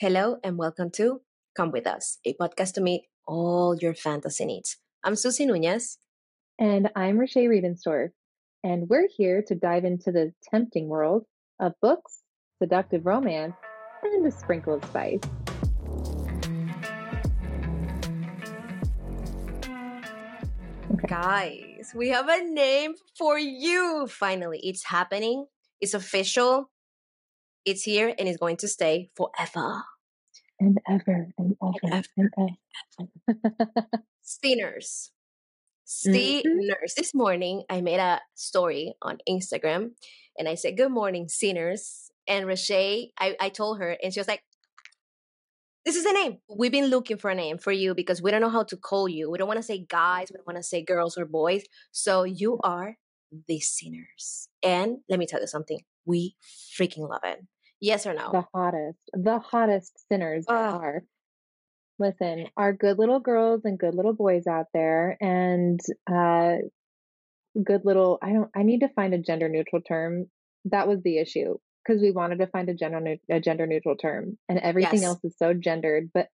Hello and welcome to Come With Us, a podcast to meet all your fantasy needs. I'm Susie Nunez. And I'm Rashay Riedenstorff. And we're here to dive into the tempting world of books, seductive romance, and a sprinkle of spice. Okay. Guys, we have a name for you. Finally, it's happening. It's official. It's here and it's going to stay forever. And ever and ever and ever. Sinners. Sinners. Mm-hmm. This morning, I made a story on Instagram and I said, Good morning, sinners. And Rashay, I, I told her, and she was like, this is the name. We've been looking for a name for you because we don't know how to call you. We don't want to say guys. We don't want to say girls or boys. So you are the sinners. And let me tell you something. We freaking love it. Yes or no? The hottest, the hottest sinners uh, are. Listen, our good little girls and good little boys out there, and uh, good little. I don't. I need to find a gender neutral term. That was the issue because we wanted to find a gender a gender neutral term, and everything yes. else is so gendered. But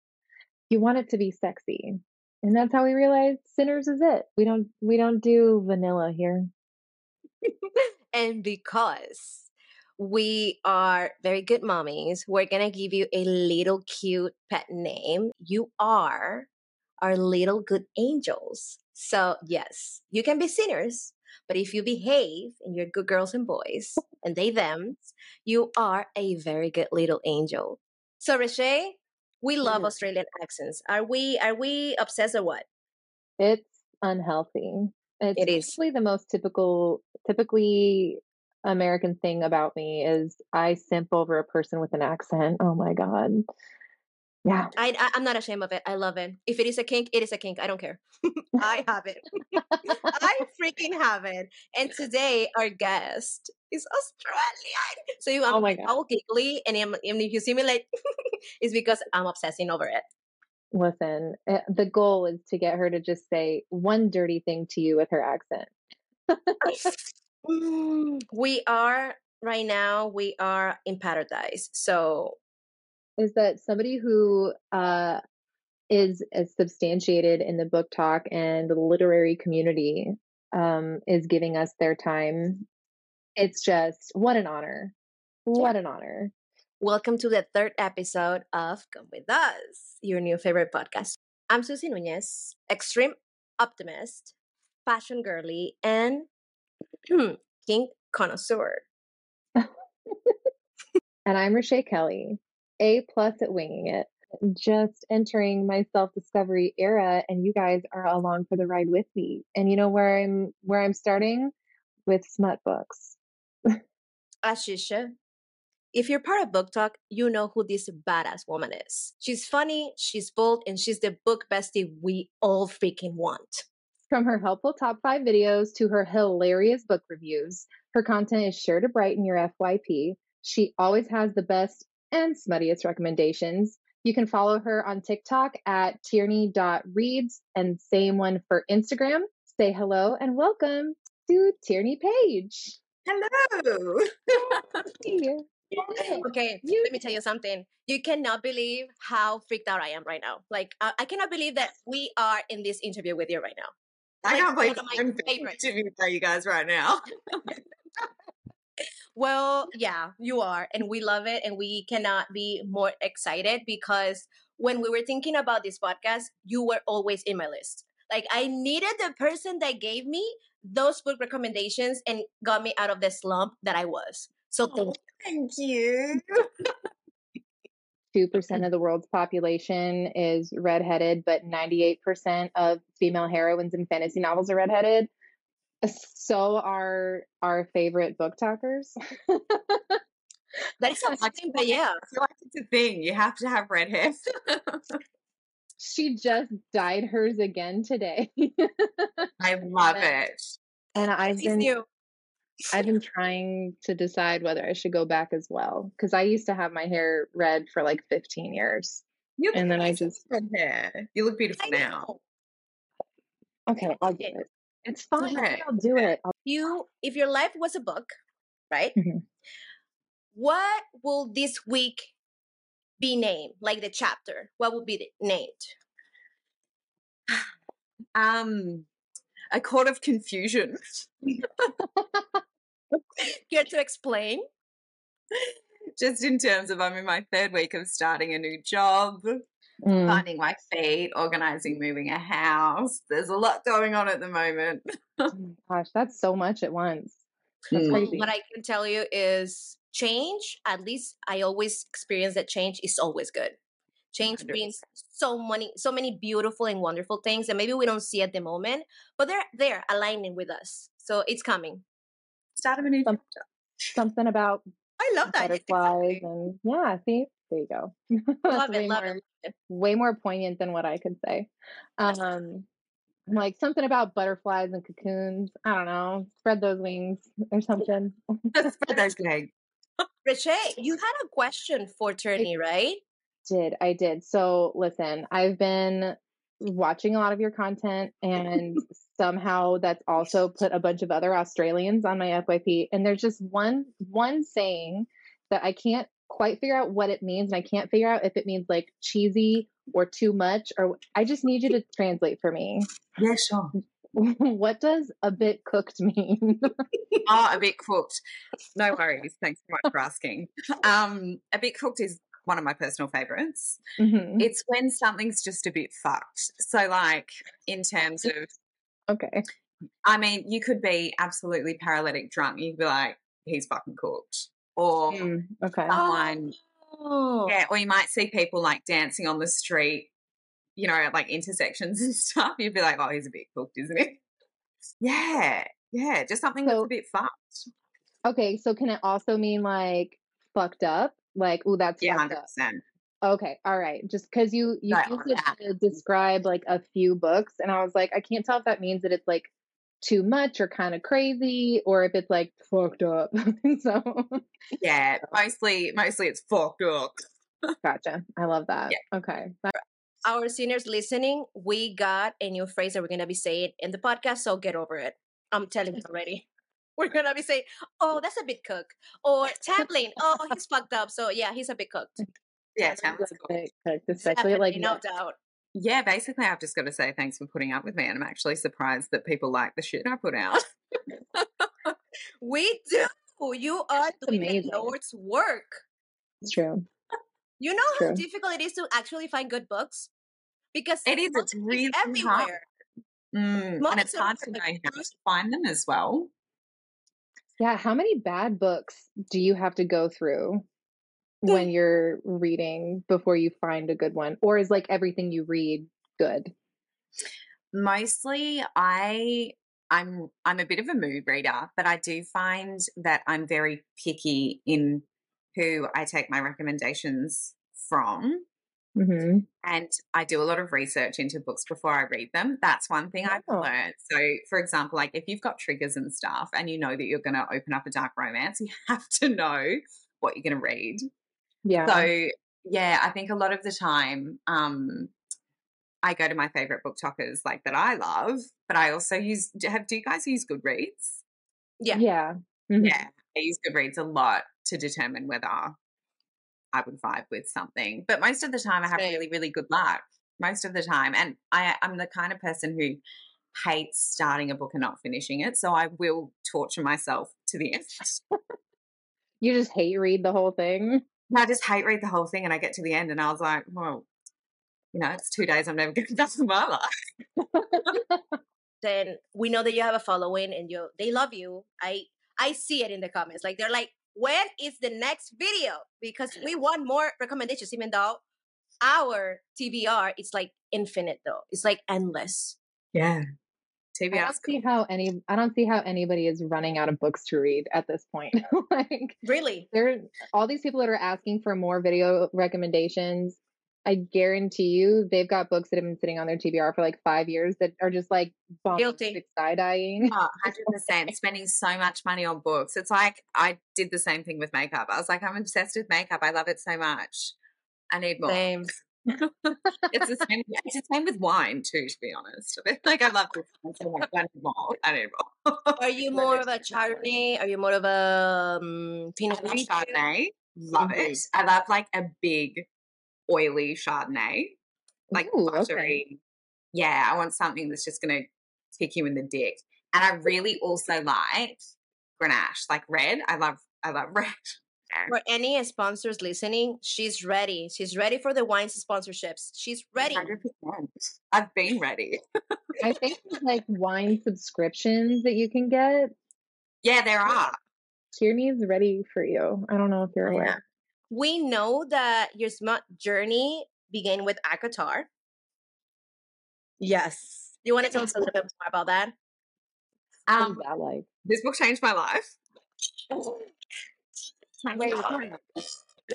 you want it to be sexy, and that's how we realized sinners is it. We don't we don't do vanilla here. and because we are very good mommies, we're gonna give you a little cute pet name. You are our little good angels. So yes, you can be sinners, but if you behave and you're good girls and boys, and they them, you are a very good little angel. So Rashay, we love mm-hmm. Australian accents. Are we are we obsessed or what? It's unhealthy. It's it is. the most typical typically American thing about me is I simp over a person with an accent. Oh my god. Yeah. I, I am not ashamed of it. I love it. If it is a kink, it is a kink. I don't care. I have it. I freaking have it. And today our guest is Australian. So you, I'm oh my God. all giggly, and, I'm, and if you see me like, it's because I'm obsessing over it. Listen, eh, the goal is to get her to just say one dirty thing to you with her accent. We are right now. We are in paradise. So is that somebody who uh, is as substantiated in the BookTok and the literary community um, is giving us their time. It's just what an honor. What an honor. Welcome to the third episode of Come With Us, your new favorite podcast. I'm Susie Nunez, extreme optimist, fashion girly, and Hmm, kink connoisseur. and I'm Rashay Kelly, a plus at winging it. Just entering my self discovery era, and you guys are along for the ride with me. And you know where I'm where I'm starting with smut books. Ashisha, if you're part of BookTok, you know who this badass woman is. She's funny, she's bold, and she's the book bestie we all freaking want. From her helpful top five videos to her hilarious book reviews, her content is sure to brighten your FYP. She always has the best and smuttiest recommendations. You can follow her on TikTok at tierney.reads and same one for Instagram. Say hello and welcome to Tierney Page. Hello. okay, let me tell you something. You cannot believe how freaked out I am right now. Like, I, I cannot believe that we are in this interview with you right now. I can't believe I'm interviewing you guys right now. Well, yeah, you are. And we love it. And we cannot be more excited because when we were thinking about this podcast, you were always in my list. Like, I needed the person that gave me those book recommendations and got me out of the slump that I was. So, thank, oh, thank you. 2% of the world's population is redheaded, but 98% of female heroines in fantasy novels are redheaded uh, so are our favorite BookTokers. that is something, but yeah, I feel like it's a thing. You have to have red hair. she just dyed hers again today. I love it. And I've been new. I've been trying to decide whether I should go back as well because I used to have my hair red for like 15 years. You and then I just hair. You look beautiful now. Okay, I'll do it. It's fine. Okay. I'll do it. I'll- you, if your life was a book, right? Mm-hmm. What will this week be named, like the chapter? What will be named? Um, a court of confusion. Care to explain? Just in terms of, I'm in my third week of starting a new job, mm. finding my feet, organizing, moving a house. There's a lot going on at the moment. oh gosh, that's so much at once. Mm. What I can tell you is change, at least I always experience that change is always good. Change 100%. brings so many, so many beautiful and wonderful things, and maybe we don't see at the moment, but they're there aligning with us. So it's coming. Start of a new chapter. Something about I love that butterflies and yeah. See, there you go. love it. Love more, it. Way more poignant than what I could say. Um, like something about butterflies and cocoons. I don't know. Spread those wings or something. Spread those. Rashay, you had a question for Tierney, right? Did. I did. So listen, I've been watching a lot of your content and somehow that's also put a bunch of other Australians on my FYP. And there's just one one saying that I can't quite figure out what it means. And I can't figure out if it means like cheesy or too much or I just need you to translate for me. Yeah, sure. what does a bit cooked mean? oh, a bit cooked. No worries. Thanks so much for asking. Um, a bit cooked is one of my personal favorites. Mm-hmm. It's when something's just a bit fucked. So, like, in terms of. Okay. I mean, you could be absolutely paralytic drunk. You would be like, he's fucking cooked. Or mm, okay. someone. Oh. Yeah, or you might see people like dancing on the street, you know, at like intersections and stuff. You'd be like, oh, he's a bit cooked, isn't he? Yeah, yeah, just something so, that's a bit fucked. Okay, so can it also mean like fucked up? Like, oh, that's yeah, hundred percent. Okay, all right. Just because you you used it to describe like a few books, and I was like, I can't tell if that means that it's like too much or kind of crazy, or if it's like fucked up. so yeah, mostly mostly it's fucked up. gotcha. I love that. Yeah. Okay. Our seniors listening, we got a new phrase that we're gonna be saying in the podcast, so get over it. I'm telling you already we're gonna be saying, "Oh, that's a bit cooked," or Tamlin, "Oh, he's fucked up." So yeah, he's a bit cooked. Yeah, Tamlin's a bit cooked, especially like no doubt. Yeah, basically, I've just got to say thanks for putting up with me, and I'm actually surprised that people like the shit I put out. we do. You are doing the Lord's work. It's true. You know it's how true. difficult it is to actually find good books because it is. It's really everywhere. Hard. Mm, and it's hard to know how to find them as well. Yeah, how many bad books do you have to go through when hmm. you're reading before you find a good one? Or is like everything you read good? Mostly I I'm I'm a bit of a mood reader, but I do find that I'm very picky in who I take my recommendations from. Mm-hmm. And I do a lot of research into books before I read them. That's one thing oh. I've learned. So, for example, like if you've got triggers and stuff and you know that you're going to open up a dark romance, you have to know what you're going to read. Yeah. So, yeah, I think a lot of the time, um, I go to my favorite BookTokers like that I love, but I also use. Have do you guys use Goodreads? Yeah, yeah, mm-hmm. yeah. I use Goodreads a lot to determine whether I would vibe with something. But most of the time, I have really, really good luck. Most of the time. And I, I'm the kind of person who hates starting a book and not finishing it. So I will torture myself to the end. you just hate read the whole thing? I just hate read the whole thing. And I get to the end and I was like, well, you know, it's two days I'm never getting done in my life. then we know that you have a following and you they love you. I I see it in the comments. Like they're like, when is the next video? Because we want more recommendations, even though our TBR is like infinite though. It's like endless. Yeah. TBR. I don't see how any I don't see how anybody is running out of books to read at this point. like really. There all these people that are asking for more video recommendations I guarantee you they've got books that have been sitting on their TBR for like five years that are just like guilty side eyeing. Oh, 100% spending so much money on books. It's like I did the same thing with makeup. I was like, I'm obsessed with makeup. I love it so much. I need more. Same. it's the same. It's the same with wine too. To be honest, like I love this. So I need more. I need more. are you more of a Chardonnay? Are you more of a um, Pinot Chardonnay? Love mm-hmm. it. I love like a big oily Chardonnay, like Ooh, buttery. okay. Yeah, I want something that's just going to kick you in the dick. And I really also like Grenache, like red. I love, I love red. For any sponsors listening, she's ready. She's ready for the wine sponsorships. She's ready. 100%. I've been ready. I think like wine subscriptions that you can get. Yeah, there are. Tierney's ready for you. I don't know if you're aware. We know that your smart journey began with ACOTAR. Yes. You want to tell us a little bit more about that? What Um, that like? this book changed my life. Wait,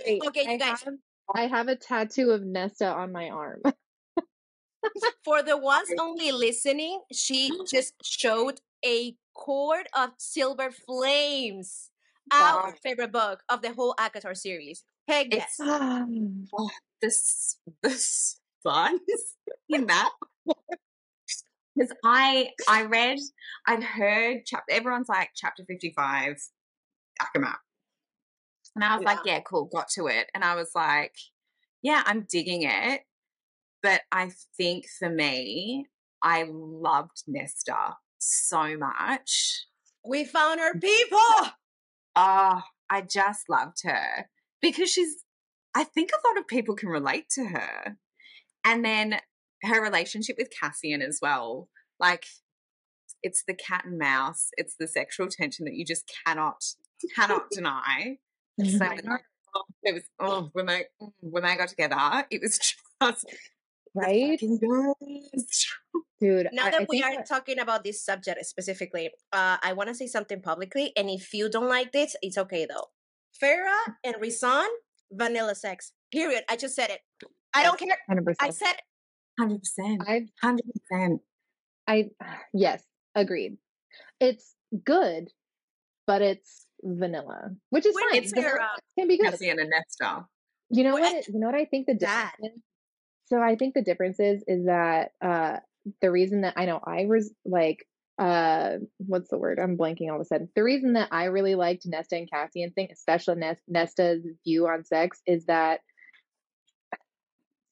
Wait, Okay, you I guys. have, I have a tattoo of Nesta on my arm. For the ones only listening, she just showed A Court of Silver Flames. Our favorite book of the whole ACOTAR series. Hey, yes. It's um, oh, this this size in that because I I read I'd heard chapter everyone's like chapter fifty five ACOMAF. And I was like yeah. Cool got to it. And I was like yeah I'm digging it. But I think for me I loved Nesta so much. We found our people. Oh I just loved her because she's I think a lot of people can relate to her. And then her relationship with Cassian as well. Like it's the cat and mouse, it's the sexual tension that you just cannot cannot deny. So it was oh when they when they got together, it was just right? Fucking best. Dude, Now I, that I we are that- talking about this subject specifically, uh, I want to say something publicly. And if you don't like this, it's okay though. Feyre and Rhysand, vanilla sex. Period. I just said it. I don't care. 100%. I said. Hundred percent. I've Hundred percent. I yes, agreed. It's good, but it's vanilla, which is When fine. it's Vanilla Sarah- can be good. Cassian and Nesta. You know What? what? You know what I think the That. difference is? So I think the difference is is that uh the reason that I know I was like uh what's the word? I'm blanking all of a sudden. The reason that I really liked Nesta and Cassian thing, especially Nest- Nesta's view on sex, is that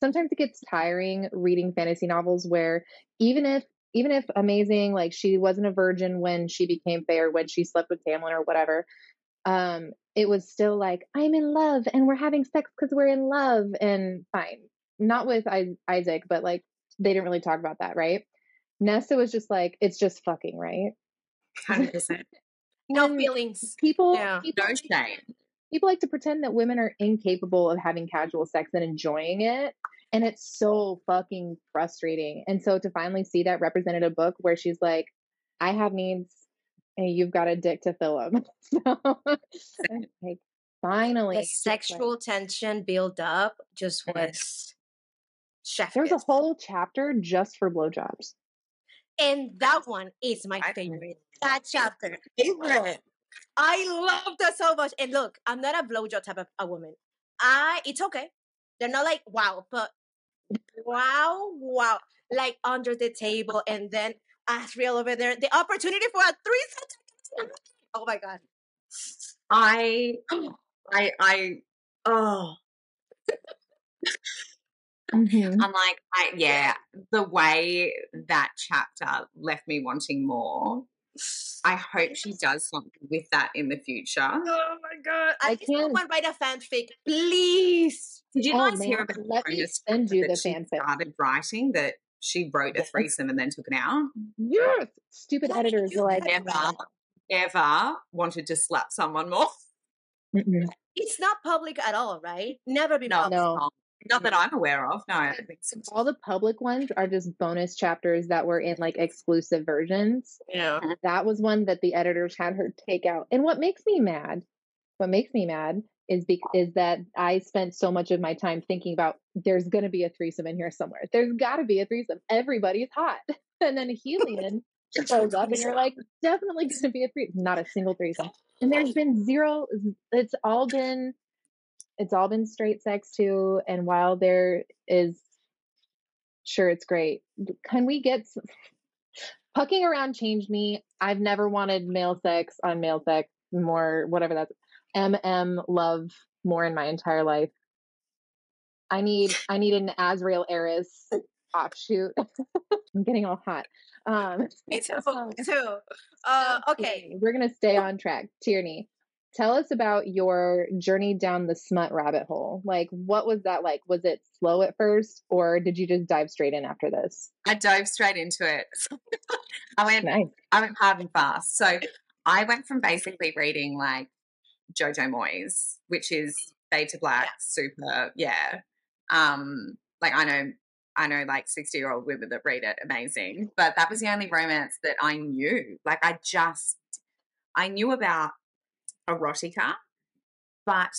sometimes it gets tiring reading fantasy novels where even if even if amazing like she wasn't a virgin when she became fair when she slept with Tamlin or whatever um it was still like i'm in love and we're having sex because we're in love and fine not with I- isaac but like they didn't really talk about that right Nesta was just like it's just fucking right Hundred percent. No And feelings. people Yeah. people, No shame. people like to pretend that women are incapable of having casual sex and enjoying it and it's so fucking frustrating and so to finally see that represented a book where she's like i have needs and you've got a dick to fill them so like finally The just, like- sexual tension build up just was chef. there's a whole chapter just for blowjobs and that one is my I- favorite. That chapter. Favorite. I love that so much. And look, I'm not a blowjob type of a woman. I it's okay. They're not like wow, but wow, wow, like under the table, and then Azriel over there. The opportunity for a threesome. Oh my god. I I I oh Mhm. I'm like, I, yeah, the way that chapter left me wanting more. I hope she does something with that in the future. Oh my god. I I can can't- someone write a fanfic, please. Did you Oh, guys hear about let the me bonus send you that the she fanfic. started writing that she wrote a threesome and then took it out? yes stupid Why did editors you are like Ever, ever wanted to slap someone more? "Mm-mm." It's not public at all, right? Never be No, public. No. Not. Not that I'm aware of. No, I think so. all the public ones are just bonus chapters that were in like exclusive versions Yeah. Mm-hmm. that was one that the editors had her take out. And what makes me mad, what makes me mad is be- is that I spent so much of my time thinking about there's going to be a threesome in here somewhere. There's got to be a threesome. Everybody's hot. And then Helion shows up and you're like, definitely going to be a threesome. Not a single threesome. And there's been zero, it's all been, it's all been straight sex too. And while there is, sure, it's great. Can we get some, pucking around changed me. I've never wanted male sex on male sex more, whatever that's MM love more in my entire life. I need I need an Azriel Eris offshoot. I'm getting all hot. Um, me too. Me too. Uh, okay, we're gonna stay on track. Tierney, tell us about your journey down the smut rabbit hole. Like, what was that like? Was it slow at first, or did you just dive straight in after this? I dove straight into it. I went. Nice. I went hard and fast. So I went from basically reading like Jojo Moyes, which is Beta Black, yeah. super, yeah. Um, like I know, I know, like sixty-year-old women that read it, amazing. But that was the only romance that I knew. Like I just, I knew about erotica, but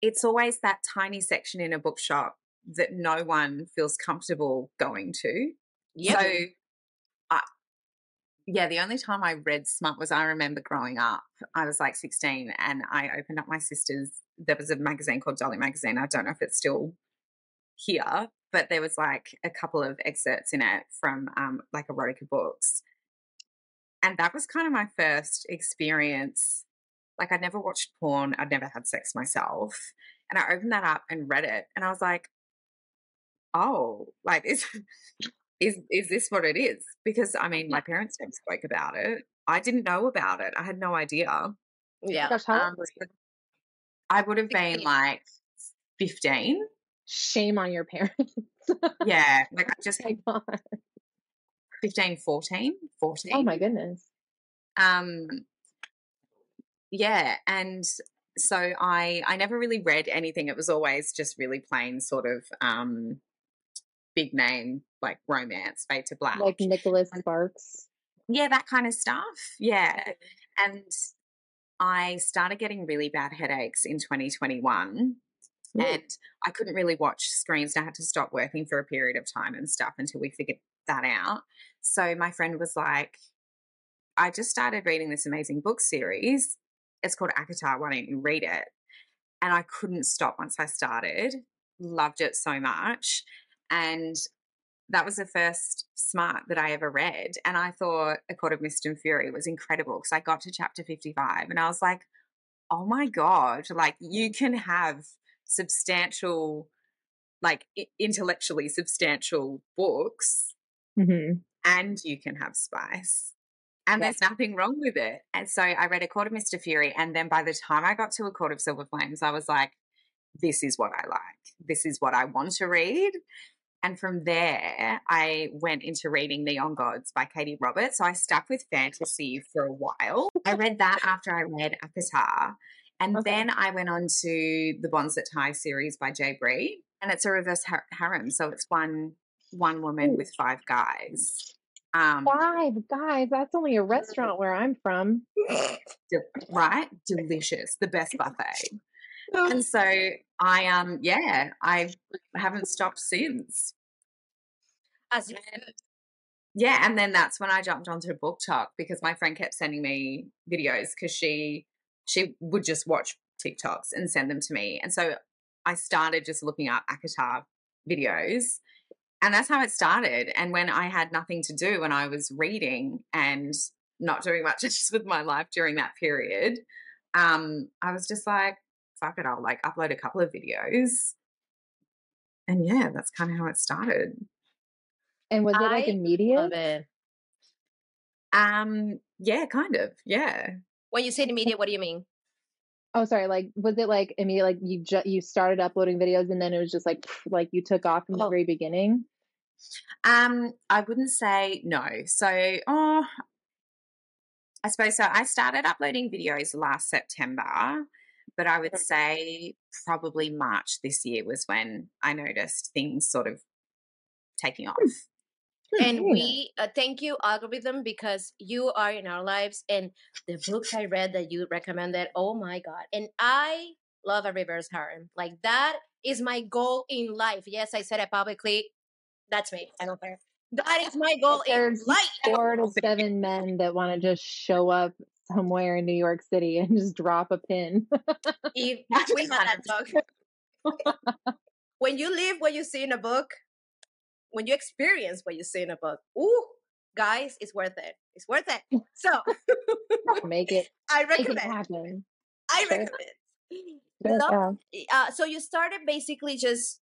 it's always that tiny section in a bookshop that no one feels comfortable going to. Yep. So, I, yeah, the only time I read smut was I remember growing up. I was like 16 and I opened up my sister's, there was a magazine called Dolly Magazine. I don't know if it's still here, but there was like a couple of excerpts in it from um, like erotica books. And that was kind of my first experience like I'd never watched porn, I'd never had sex myself. And I opened that up and read it and I was like, oh, like is is is this what it is? Because I mean, my parents never spoke about it. I didn't know about it. I had no idea. Yeah. Gosh, how um, I would have been like 15. Shame on your parents. yeah. Like I just 15, 14, 14. Oh my goodness. Um yeah, and so I I never really read anything. It was always just really plain sort of um big name like romance, fade to black. Like Nicholas Sparks. Yeah, that kind of stuff. Yeah. And I started getting really bad headaches in 2021. Ooh. And I couldn't really watch screens. I had to stop working for a period of time and stuff until we figured that out. So my friend was like, I just started reading this amazing book series it's called ACOTAR. Why don't you read it? And I couldn't stop once I started. Loved it so much. And that was the first smart that I ever read. And I thought A Court of Mist and Fury was incredible because I got to chapter 55 and I was like, oh my God, like you can have substantial, like intellectually substantial books mm-hmm. and you can have spice and there's nothing wrong with it. And so I read A Court of Mist and Fury, and then by the time I got to A Court of Silver Flames, I was like, this is what I like. This is what I want to read. And from there, I went into reading Neon Gods by Katee Roberts. So I stuck with fantasy for a while. I read that after I read ACOTAR. And okay. then I went on to the Bonds That Tie series by J. Bree. And it's a reverse harem. So it's one one woman Ooh. with five guys. Um, Five guys, that's only a restaurant where I'm from. right? Delicious. The best buffet. And so I um yeah, I haven't stopped since. As yeah, and then that's when I jumped onto BookTok because my friend kept sending me videos because she she would just watch TikToks and send them to me. And so I started just looking up ACOTAR videos and that's how it started. And when I had nothing to do and I was reading and not doing much just with my life during that period, um, I was just like, fuck it, I'll like upload a couple of videos. And yeah, that's kind of how it started. And was it like immediate? It. Um, yeah, kind of. Yeah. When you say immediate, what do you mean? Oh, sorry. Like, was it like immediate? Like you just you started uploading videos and then it was just like like you took off from the oh. very beginning. Um, I wouldn't say no. So, oh, I suppose so. I started uploading videos last September, but I would say probably March this year was when I noticed things sort of taking off. And we uh, thank you algorithm because you are in our lives and the books i read that you recommended oh my god and i love a reverse harem like that is my goal in life yes i said it publicly that's me. I don't care. That is my goal There's in life. Four to seven men that want to just show up somewhere in New York City and just drop a pin. we that when you live what you see in a book, when you experience what you see in a book, ooh, guys, it's worth it. It's worth it. So make it. I recommend. It. I recommend. Uh, so you started basically just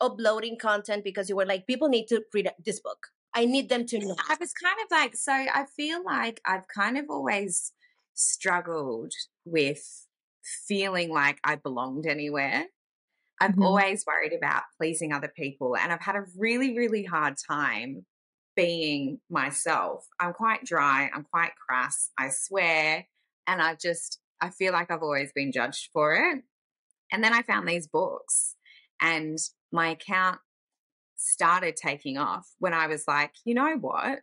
uploading content because you were like, people need to read this book. I need them to know. I was kind of like, so I feel like I've kind of always struggled with feeling like I belonged anywhere. I've mm-hmm. always worried about pleasing other people, and I've had a really, really hard time being myself. I'm quite dry, I'm quite crass, I swear, and I just, I feel like I've always been judged for it. And then I found these books, and my account started taking off when I was like, you know what?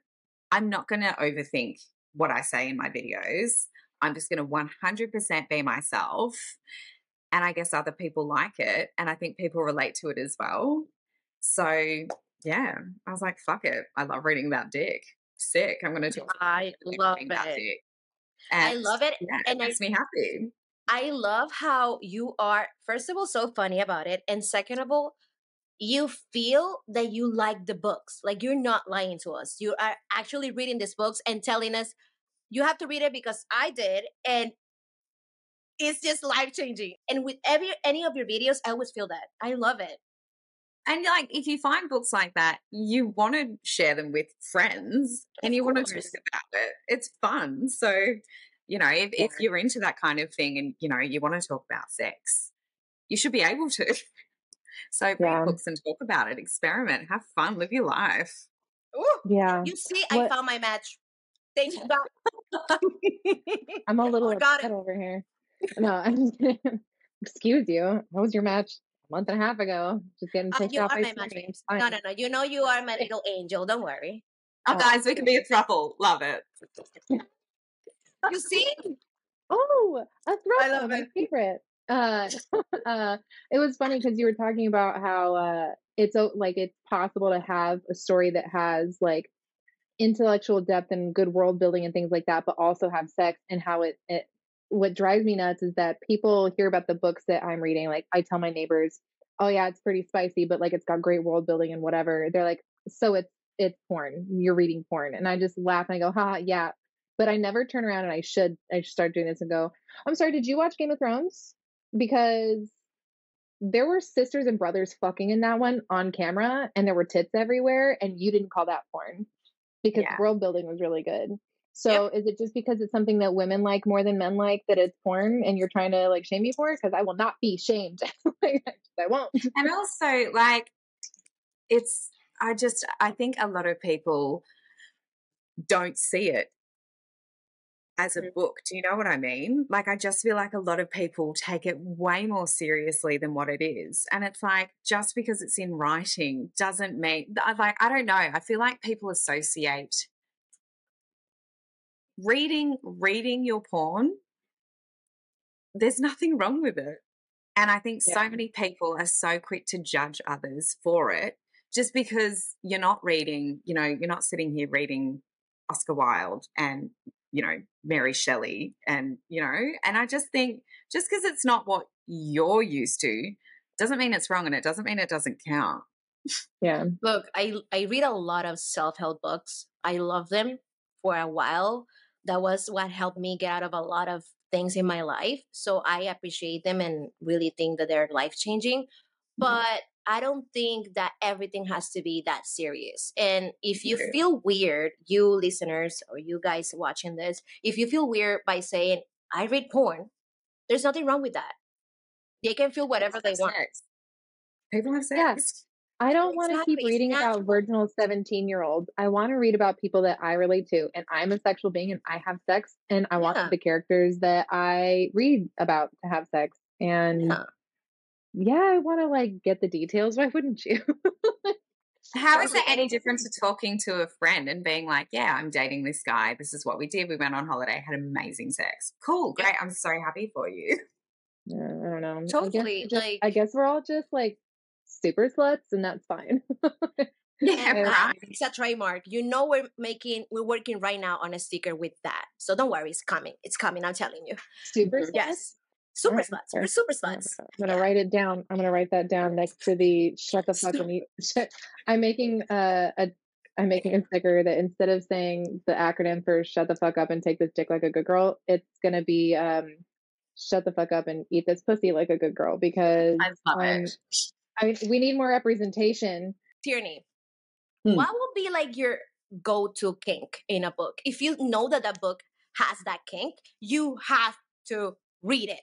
I'm not going to overthink what I say in my videos. I'm just going to 100% be myself. And I guess other people like it. And I think people relate to it as well. So, yeah, I was like, fuck it. I love reading about dick. Sick. I'm going to talk I love it. I love it. Yeah, and it makes I, me happy. I love how you are, first of all, so funny about it. And second of all, you feel that you like the books. Like you're not lying to us. You are actually reading these books and telling us you have to read it because I did. And it's just life changing. And with every any of your videos, I always feel that. I love it. And like if you find books like that, you want to share them with friends and you want to talk about it. It's fun. So, you know, if, if you're into that kind of thing and you know you want to talk about sex, you should be able to. So read yeah. books and talk about it, experiment, have fun, live your life. Ooh, yeah. You see, what? I found my match. Thank you, I'm a little oh, upset over here. No, I'm just kidding. Excuse you. What was your match a month and a half ago? Just getting pissed uh, off by No, no, no. You know you are my little angel. Don't worry. Oh, oh. guys, we can be a throuple. Love it. you see? Oh, a throuple. My favorite uh, uh, it was funny because you were talking about how uh, it's like it's possible to have a story that has like intellectual depth and good world building and things like that, but also have sex and how it, it what drives me nuts is that people hear about the books that I'm reading. Like I tell my neighbors, oh yeah, it's pretty spicy, but like it's got great world building and whatever. They're like, so it's it's porn. You're reading porn, and I just laugh and I go, ha, yeah. But I never turn around and I should I should start doing this and go, I'm sorry, did you watch Game of Thrones? because there were sisters and brothers fucking in that one on camera and there were tits everywhere and you didn't call that porn because yeah. world building was really good. So is it just because it's something that women like more than men like that it's porn and you're trying to like shame me for it? Because I will not be shamed. I won't. And also like it's I just I think a lot of people don't see it as a mm. book. Do you know what I mean? Like, I just feel like a lot of people take it way more seriously than what it is. And it's like, just because it's in writing doesn't mean, like, I don't know. I feel like people associate reading, reading your porn, there's nothing wrong with it. And I think yeah. so many people are so quick to judge others for it just because you're not reading, you know, you're not sitting here reading Oscar Wilde and you know, Mary Shelley and, you know, and I just think just because it's not what you're used to doesn't mean it's wrong and it doesn't mean it doesn't count. Yeah. Look, I I read a lot of self-help books. I love them for a while. That was what helped me get out of a lot of things in my life. So I appreciate them and really think that they're life-changing. Mm-hmm. But I don't think that everything has to be that serious. And if you feel weird, you listeners or you guys watching this, if you feel weird by saying, I read porn, there's nothing wrong with that. They can feel whatever they want. People have sex. I don't want to keep reading about virginal 17 year olds. I want to read about people that I relate to. And I'm a sexual being and I have sex. And I want the characters that I read about to have sex. And yeah yeah, I want to like get the details. Why wouldn't you? How is there any difference to talking to a friend and being like, yeah, I'm dating this guy. This is what we did. We went on holiday, had amazing sex. Cool, great. I'm so happy for you. I don't know. Totally. I guess, like, I guess we're all just like super sluts, and that's fine. yeah, right. It's a trademark. You know, we're making, we're working right now on a sticker with that. So don't worry, it's coming. It's coming. I'm telling you. Super. Yes. Super right. sluts. We're super sluts. I'm gonna yeah. write it down. I'm gonna write that down next to the shut the fuck and eat. I'm making uh, a I'm making a sticker that instead of saying the acronym for shut the fuck up and take this dick like a good girl, it's gonna be um shut the fuck up and eat this pussy like a good girl because I love it. I mean, we need more representation. Tierney, hmm. what would be like your go-to kink in a book? If you know that a book has that kink, you have to read it.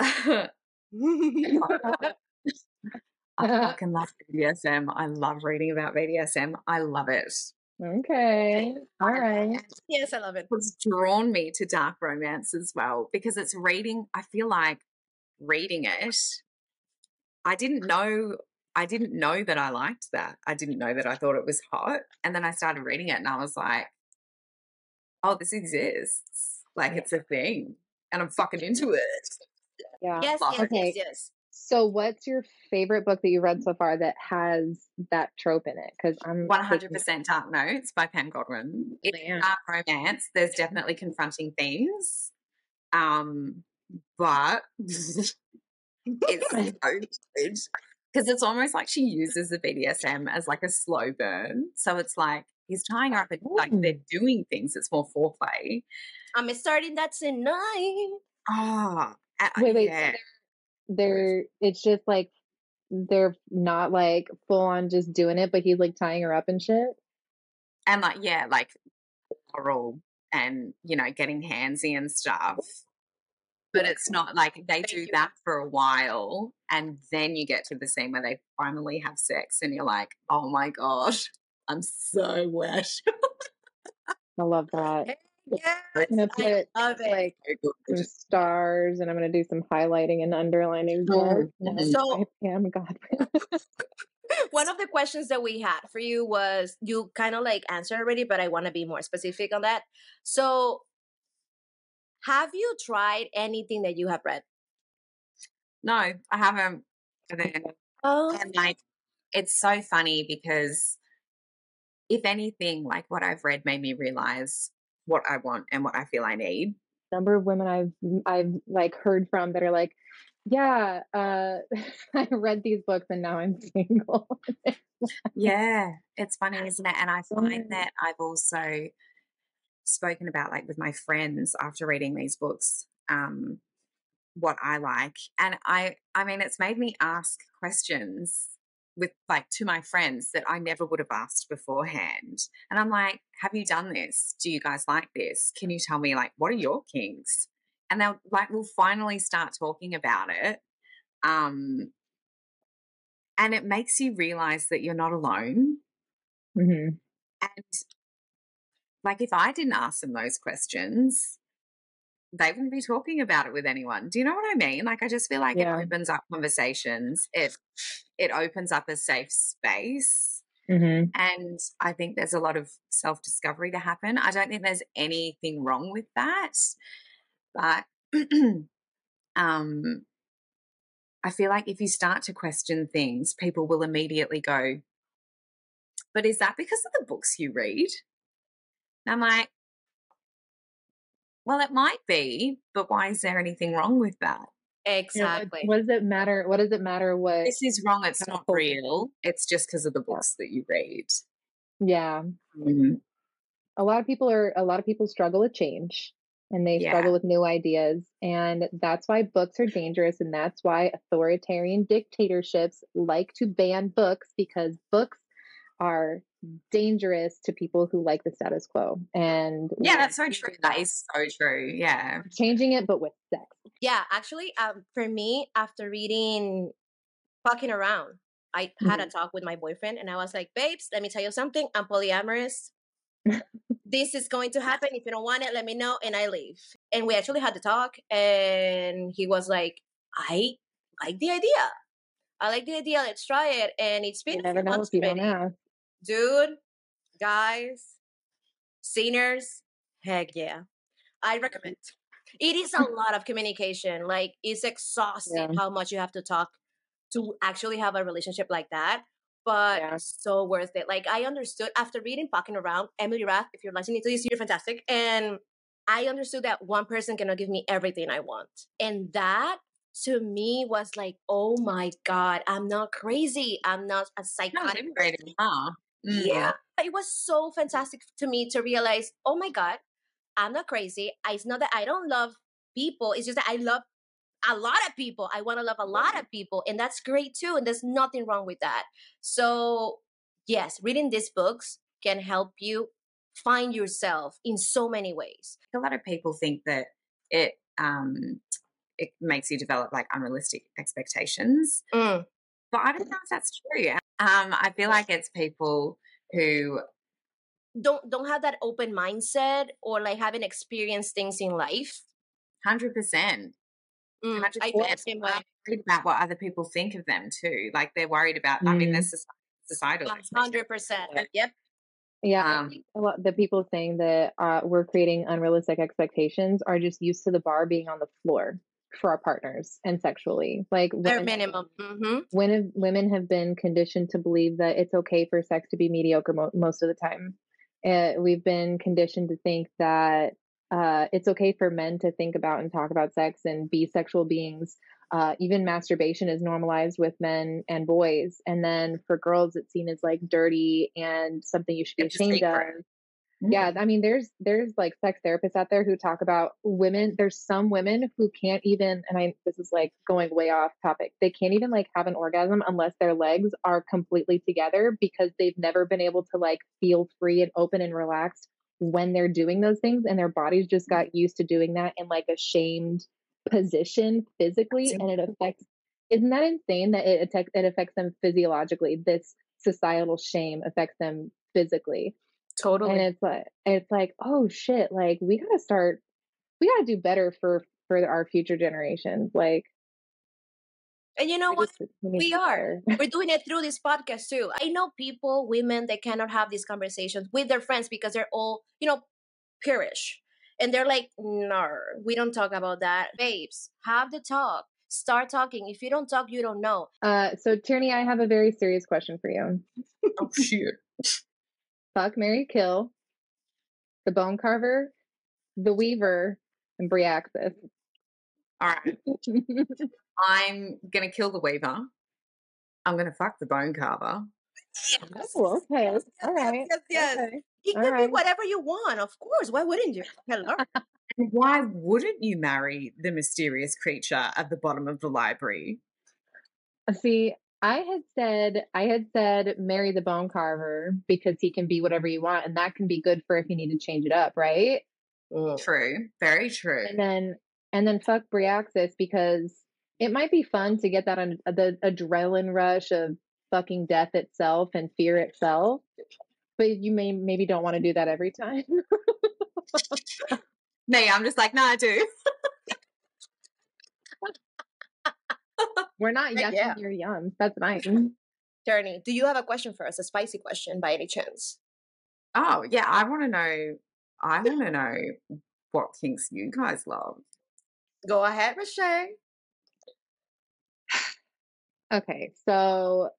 I fucking love BDSM. I love reading about BDSM. I love it. Okay. All right. Yes, I love it. It's drawn me to dark romance as well because it's reading. I feel like reading it, I didn't know. I didn't know that I liked that. I didn't know that I thought it was hot. And then I started reading it and I was like, oh, this exists. Like it's a thing. And I'm fucking into it. Yeah. Yes, yes, okay. yes, yes. So, what's your favorite book that you've read so far that has that trope in it? Because I'm 100% Dark Notes by Pam Godwin. It's dark romance. There's definitely confronting themes, um, but it's so good because it's almost like she uses the BDSM as like a slow burn. So it's like he's tying her up and like they're doing things. It's more foreplay. I'm starting that tonight. Ah, oh, wait, wait. Yeah they're it's just like they're not like full on just doing it, but he's like tying her up and shit. And like yeah, like oral and you know getting handsy and stuff. But it's not like they do that for a while and then you get to the scene where they finally have sex and you're like, oh my gosh, I'm so wet. I love that. Yeah, I'm gonna put like some stars, and I'm gonna do some highlighting and underlining. Mm-hmm. So, yeah, oh God. one of the questions that we had for you was you kind of like answered already, but I want to be more specific on that. So, have you tried anything that you have read? No, I haven't. Oh, and like it's so funny because if anything, like what I've read made me realize what I want and what I feel I need. Number of women I've I've like heard from that are like, yeah, uh, I read these books and now I'm single. yeah, it's funny, isn't it? And I find that I've also spoken about like with my friends after reading these books um what I like and I I mean it's made me ask questions with like to my friends that I never would have asked beforehand. And I'm like, have you done this? Do you guys like this? Can you tell me like what are your kinks? And they'll like we'll finally start talking about it. Um and it makes you realize that you're not alone. Mm-hmm. And like if I didn't ask them those questions, they wouldn't be talking about it with anyone. Do you know what I mean? Like I just feel like yeah. it opens up conversations. It it opens up a safe space. Mm-hmm. And I think there's a lot of self discovery to happen. I don't think there's anything wrong with that. But um I feel like if you start to question things, people will immediately go, But is that because of the books you read? And I'm like, well, it might be, but why is there anything wrong with that? Exactly. what, what, does it matter? What does it matter what this is wrong? It's not real. It's just because of the books that you read. Yeah. Mm-hmm. A lot of people are a lot of people struggle with change and they yeah. struggle with new ideas. And that's why books are dangerous. And that's why authoritarian dictatorships like to ban books because books are dangerous to people who like the status quo. And yeah, that's so true. That is so true. Yeah. Changing it, but with sex. Yeah, actually, um, for me, after reading Pucking Around, I mm-hmm. had a talk with my boyfriend and I was like, babes, let me tell you something. I'm polyamorous. this is going to happen. If you don't want it, let me know and I leave. And we actually had the talk and he was like, I like the idea. I like the idea. Let's try it. And it's been you never know if you don't ask dude, guys, seniors, heck yeah. I recommend. It is a lot of communication. Like it's exhausting yeah. how much you have to talk to actually have a relationship like that. But yeah. so worth it. Like I understood after reading Pucking Around, Emily Rath, if you're listening to this, you're fantastic. And I understood that one person cannot give me everything I want. And that to me was like, oh my God, I'm not crazy. I'm not a psychotic. No, Mm. Yeah. It was so fantastic to me to realize, oh my God, I'm not crazy. It's not that I don't love people. It's just that I love a lot of people. I want to love a lot of people. And that's great too. And there's nothing wrong with that. So, yes, reading these books can help you find yourself in so many ways. A lot of people think that it um it makes you develop like unrealistic expectations. Mm. But I don't know if that's true. Um, I feel like it's people who don't don't have that open mindset or like haven't experienced things in life. Hundred percent. Mm, I feel worried about what other people think of them too. Like they're worried about. Mm. I mean, there's mm. societal. Hundred percent. Yep. Yeah, um, a lot the people saying that uh, we're creating unrealistic expectations are just used to the bar being on the floor for our partners and sexually. Like bare when, minimum. Mm-hmm. When women have been conditioned to believe that it's okay for sex to be mediocre mo- most of the time. Uh, we've been conditioned to think that uh, it's okay for men to think about and talk about sex and be sexual beings. Uh, even masturbation is normalized with men and boys. And then for girls, it's seen as like dirty and something you should be ashamed of. Yeah, mm-hmm. I mean, there's there's like sex therapists out there who talk about women. There's some women who can't even, and I this is like going way off topic. They can't even like have an orgasm unless their legs are completely together because they've never been able to like feel free and open and relaxed when they're doing those things, and their bodies just got mm-hmm. used to doing that in like a shamed position physically, and it affects. Isn't that insane that it affects it affects them physiologically? This societal shame affects them physically Totally. And it's like it's like, oh shit, like we gotta start we gotta do better for for our future generations. Like and you know what? We are. We're doing it through this podcast too. I know people, women, they cannot have these conversations with their friends because they're all, you know, purish. And they're like, no, we don't talk about that. Babes, have the talk. Start talking. If you don't talk, you don't know. Uh, so, Tierney, I have a very serious question for you. oh, shoot. Fuck Mary Kill, the Bone Carver, the Weaver, and Bryaxis. All right. I'm gonna kill the Weaver. I'm gonna fuck the Bone Carver. Yes. Oh, okay. Yes, All right. Yes, yes. Okay. You can right. be whatever you want, of course. Why wouldn't you? Hello. why wouldn't you marry the mysterious creature at the bottom of the library? See, I had said I had said marry the bone carver because he can be whatever you want, and that can be good for if you need to change it up, right? True, very true. And then and then fuck Bryaxis because it might be fun to get that on the adrenaline rush of fucking death itself and fear itself, but you may maybe don't want to do that every time. Me, I'm just like, no, I do. We're not yucking yeah. your yum. That's nice. Tierney, do you have a question for us? A spicy question by any chance? Oh, yeah. I want to know. I want to know what kinks you guys love. Go ahead, Rochelle. Okay, so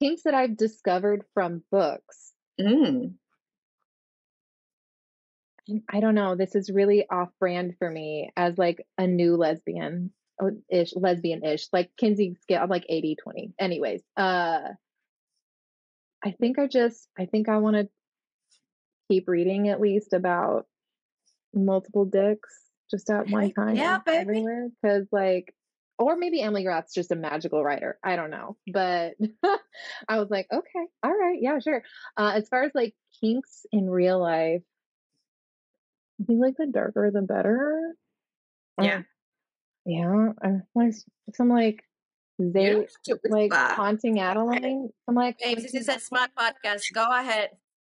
kinks that I've discovered from books. Mm. I don't know. This is really off brand for me as like a new lesbian. Ish lesbian ish like kinsey scale i'm like 80 20 anyways uh i think i just i think i want to keep reading at least about multiple dicks just at one time yeah baby. everywhere because like or maybe emily rath's just a magical writer. I don't know. But i was like okay all right yeah sure. Uh as far as like kinks in real life i think like the darker the better. Yeah yeah, I'm like, I'm like, they like haunting Adeline. I'm like, hey, this is a smart podcast. Go ahead.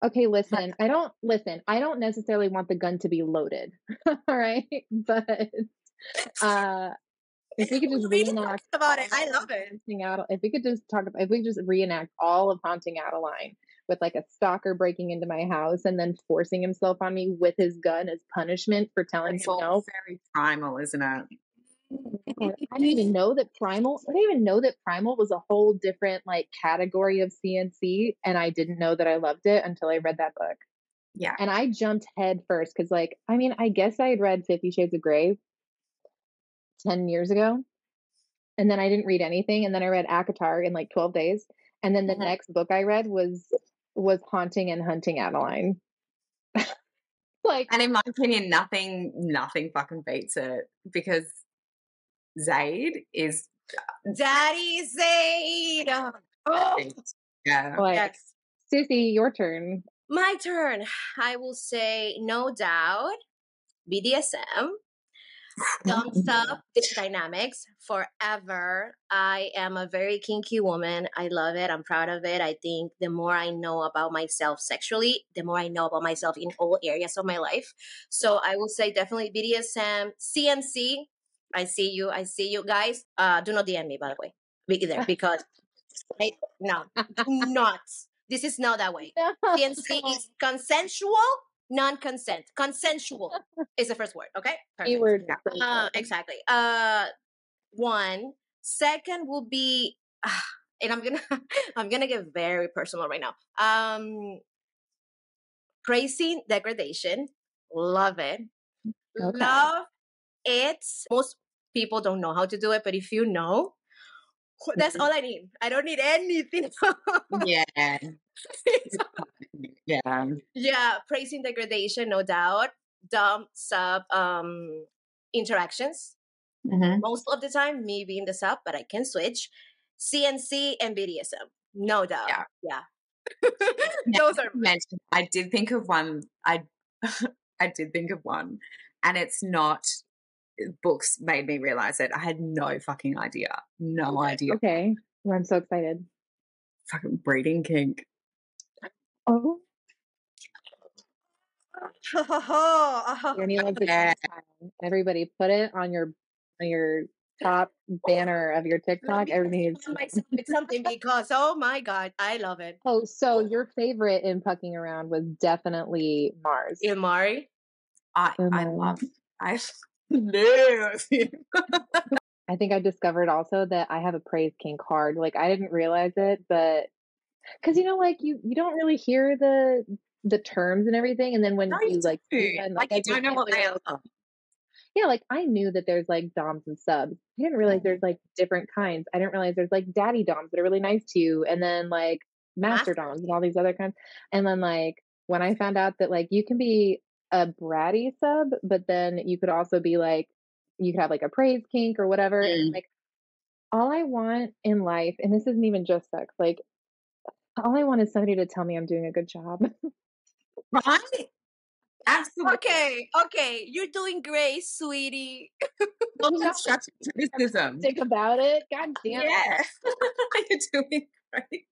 Okay, listen. I don't listen. I don't necessarily want the gun to be loaded. all right, but uh, if we could just reenact about it, I love it. if we could just talk about, if we just reenact all of haunting Adeline with like a stalker breaking into my house and then forcing himself on me with his gun as punishment for telling it's him no. Very primal, isn't it? I didn't even know that Primal. I didn't even know that Primal was a whole different like category of CNC, and I didn't know that I loved it until I read that book. Yeah, and I jumped head first because, like, I mean, I guess I had read Fifty Shades of Grey ten years ago, and then I didn't read anything, and then I read ACOTAR in like twelve days, and then the mm-hmm. next book I read was was Haunting and Hunting Adeline. like, and in my opinion, nothing, nothing fucking beats it because Zade is Daddy Zade. Uh, oh. Yeah. like, Yes. Susie, your turn. My turn. I will say no doubt. BDSM. Thumbs up this dynamics forever. I am a very kinky woman. I love it. I'm proud of it. I think the more I know about myself sexually, the more I know about myself in all areas of my life. So I will say definitely BDSM, CNC. I see you. I see you guys. Uh, do not DM me, by the way, be either because I, no, not. This is not that way. CNC is consensual, non-consent. Consensual is the first word. Okay. Keyword. Uh, exactly. Uh, one. Second will be, and I'm gonna, I'm gonna get very personal right now. Um, praising degradation. Love it. Okay. Love it. Most people don't know how to do it, but if you know, that's all I need. I don't need anything. Yeah. yeah. yeah, praising degradation, no doubt. Dom sub um interactions. Mhm. most of the time me being the sub, but I can switch. CNC and BDSM, no doubt. Yeah. Yeah. Yeah. Those are mentioned, I did think of one. I I did think of one, and it's not. Books made me realize it. I had no fucking idea. No idea. Okay. Well, I'm so excited. Fucking breeding kink. Oh, Oh, Danny loves a Yeah. Everybody put it on your on your top banner of your TikTok. Everything is it's something because oh my god, I love it. Oh, so your favorite in pucking around was definitely Mars. Ilmari. I I love. I him. I think I discovered also that I have a praise king card. Like I didn't realize it, but because you know, like you you don't really hear the the terms and everything, and then when No, you you like see do. them, Like I you don't know what they are. Yeah, like I knew that there's like doms and subs. I didn't realize there's mm-hmm. like different kinds. I didn't realize there's like daddy doms that are really nice to you, and then like master Master. doms and all these other kinds. And then like when I found out that like you can be a bratty sub, but then you could also be like you could have like a praise kink or whatever. And Mm. like all I want in life, and this isn't even just sex, like all I want is somebody to tell me I'm doing a good job. Right? Absolutely. Okay, okay, you're doing great, sweetie. Not constructive criticism. Think about it. God damn it. Yeah. You're doing great.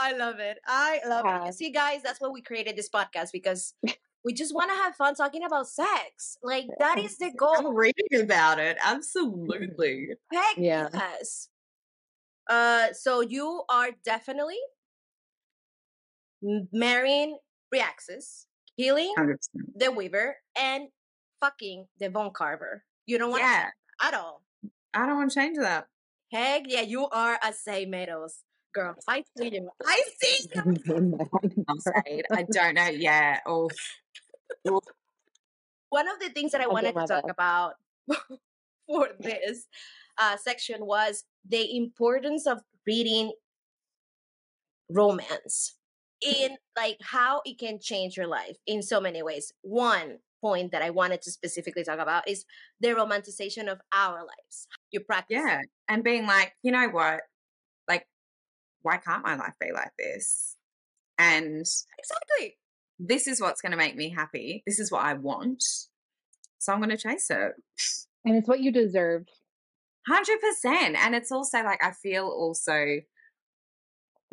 I love it. I love Yeah. it. See, guys, that's why we created this podcast because we just want to have fun talking about sex. Like that is the I'm goal. reading about it. Absolutely. Heck Yeah. yes. Uh, so you are definitely marrying Bryaxis, killing 100%. the Weaver, and fucking the Bone Carver. You don't want Yeah. at all. I don't want to change that. Heck yeah, you are a Zade Meadows girl. I see you. I see you. I'm sorry. I don't know. Yeah. Oh, one of the things that I I'll wanted to talk best. about for this uh, section was the importance of reading romance in like how it can change your life in so many ways. One point that I wanted to specifically talk about is the romanticization of our lives. You practice. yeah. And being like, you know what? Why can't my life be like this? And exactly. this is what's going to make me happy. This is what I want. So I'm going to chase it. And it's what you deserve. Hundred percent. And it's also like I feel also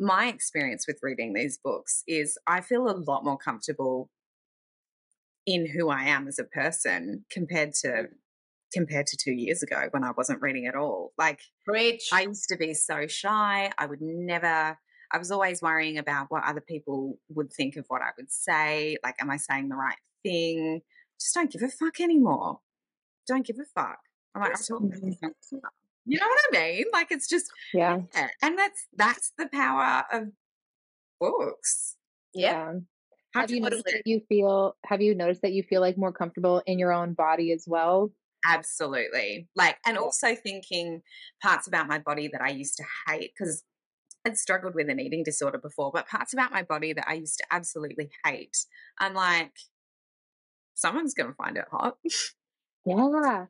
my experience with reading these books is I feel a lot more comfortable in who I am as a person compared to mm. Compared to two years ago when I wasn't reading at all. Like Preach. I used to be so shy. I would never I was always worrying about what other people would think of what I would say. Like, am I saying the right thing? Just don't give a fuck anymore. Don't give a fuck. I'm like, I'm talking to myself. Mm-hmm. you know what I mean? Like, it's just, Yeah. yeah. and that's that's the power of books. yeah. Have you noticed that you feel have you noticed that you feel like more comfortable in your own body as well? Absolutely. Like, and also thinking parts about my body that I used to hate because I'd struggled with an eating disorder before, but parts about my body that I used to absolutely hate, I'm like, someone's going to find it hot. Yeah.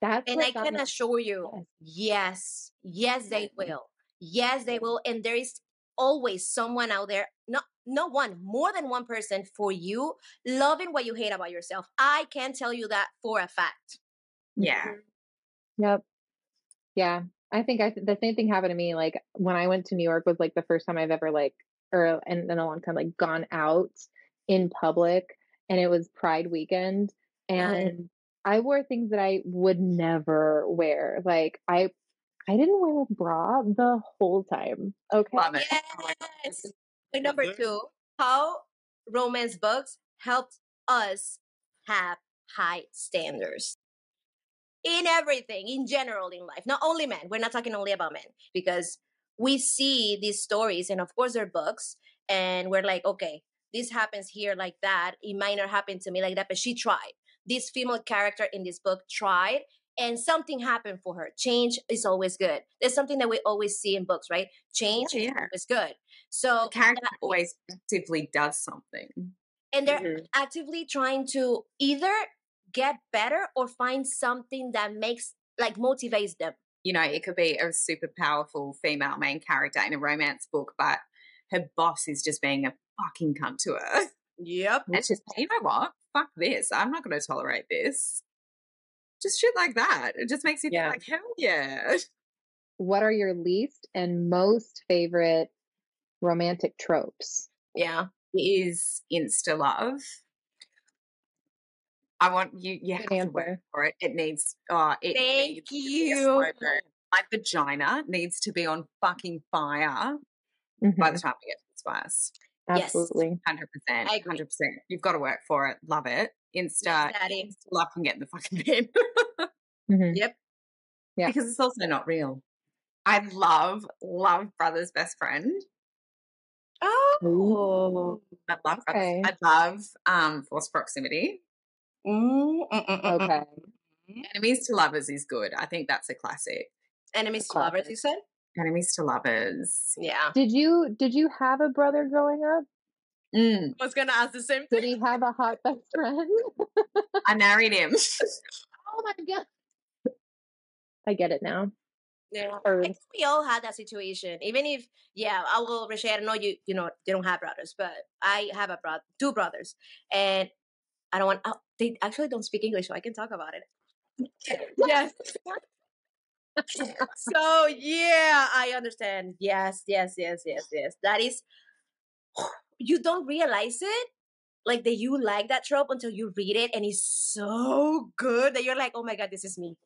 That's and I can assure you, yes, yes, they will. Yes, they will. And there is always someone out there, not no one, more than one person for you loving what you hate about yourself. I can tell you that for a fact. Yeah. Mm-hmm. Yep. Yeah. I think I the same thing happened to me. Like when I went to New York was like the first time I've ever like or and in a long time like gone out in public and it was Pride weekend and I wore things that I would never wear. Like I I didn't wear a bra the whole time. Okay. Love it. Yes. And number two, how romance books helped us have high standards in everything, in general, in life. Not only men. We're not talking only about men because we see these stories, and of course, they're books, and we're like, okay, this happens here like that. It might not happen to me like that, but she tried. This female character in this book tried, and something happened for her. Change is always good. There's something that we always see in books, right? Change yeah. is good. So the character that, always actively does something. And they're mm-hmm. actively trying to either get better or find something that makes like motivates them. You know, it could be a super powerful female main character in a romance book, but her boss is just being a fucking cunt to her. Yep. And she's you know what? Fuck this. I'm not going to tolerate this. Just shit like that. It just makes you yeah. think like, hell yeah. What are your least and most favorite romantic tropes? Yeah. Is insta love. I want you. You have to work for it. It needs. Oh, it thank you. My vagina needs to be on fucking fire mm-hmm. by the time we get to this spice. Absolutely, hundred percent, hundred percent. You've got to work for it. Love it. Insta, yes, love can get in the fucking bin. mm-hmm. Yep. Yeah. Because it's also not real. I love, love Brother's Best Friend. Oh, I love okay. I love um forced proximity. Mm, mm, mm, mm okay. Enemies to lovers is good. I think that's a classic. Enemies to lovers, you said? Enemies to lovers. Yeah. Did you did you have a brother growing up? Mm. I was gonna ask the same thing. Did he have a hot best friend? I married him. oh my god. I get it now. Yeah, I think we all had that situation. Even if, yeah, I will, Rachel, I know you, you know, you don't have brothers, but I have a brother, two brothers, and I don't want. Oh, they actually don't speak English, so I can talk about it. yes. so yeah, I understand. Yes, yes, yes, yes, yes. That is, you don't realize it, like that you like that trope until you read it, and it's so good that you're like, oh my god, this is me.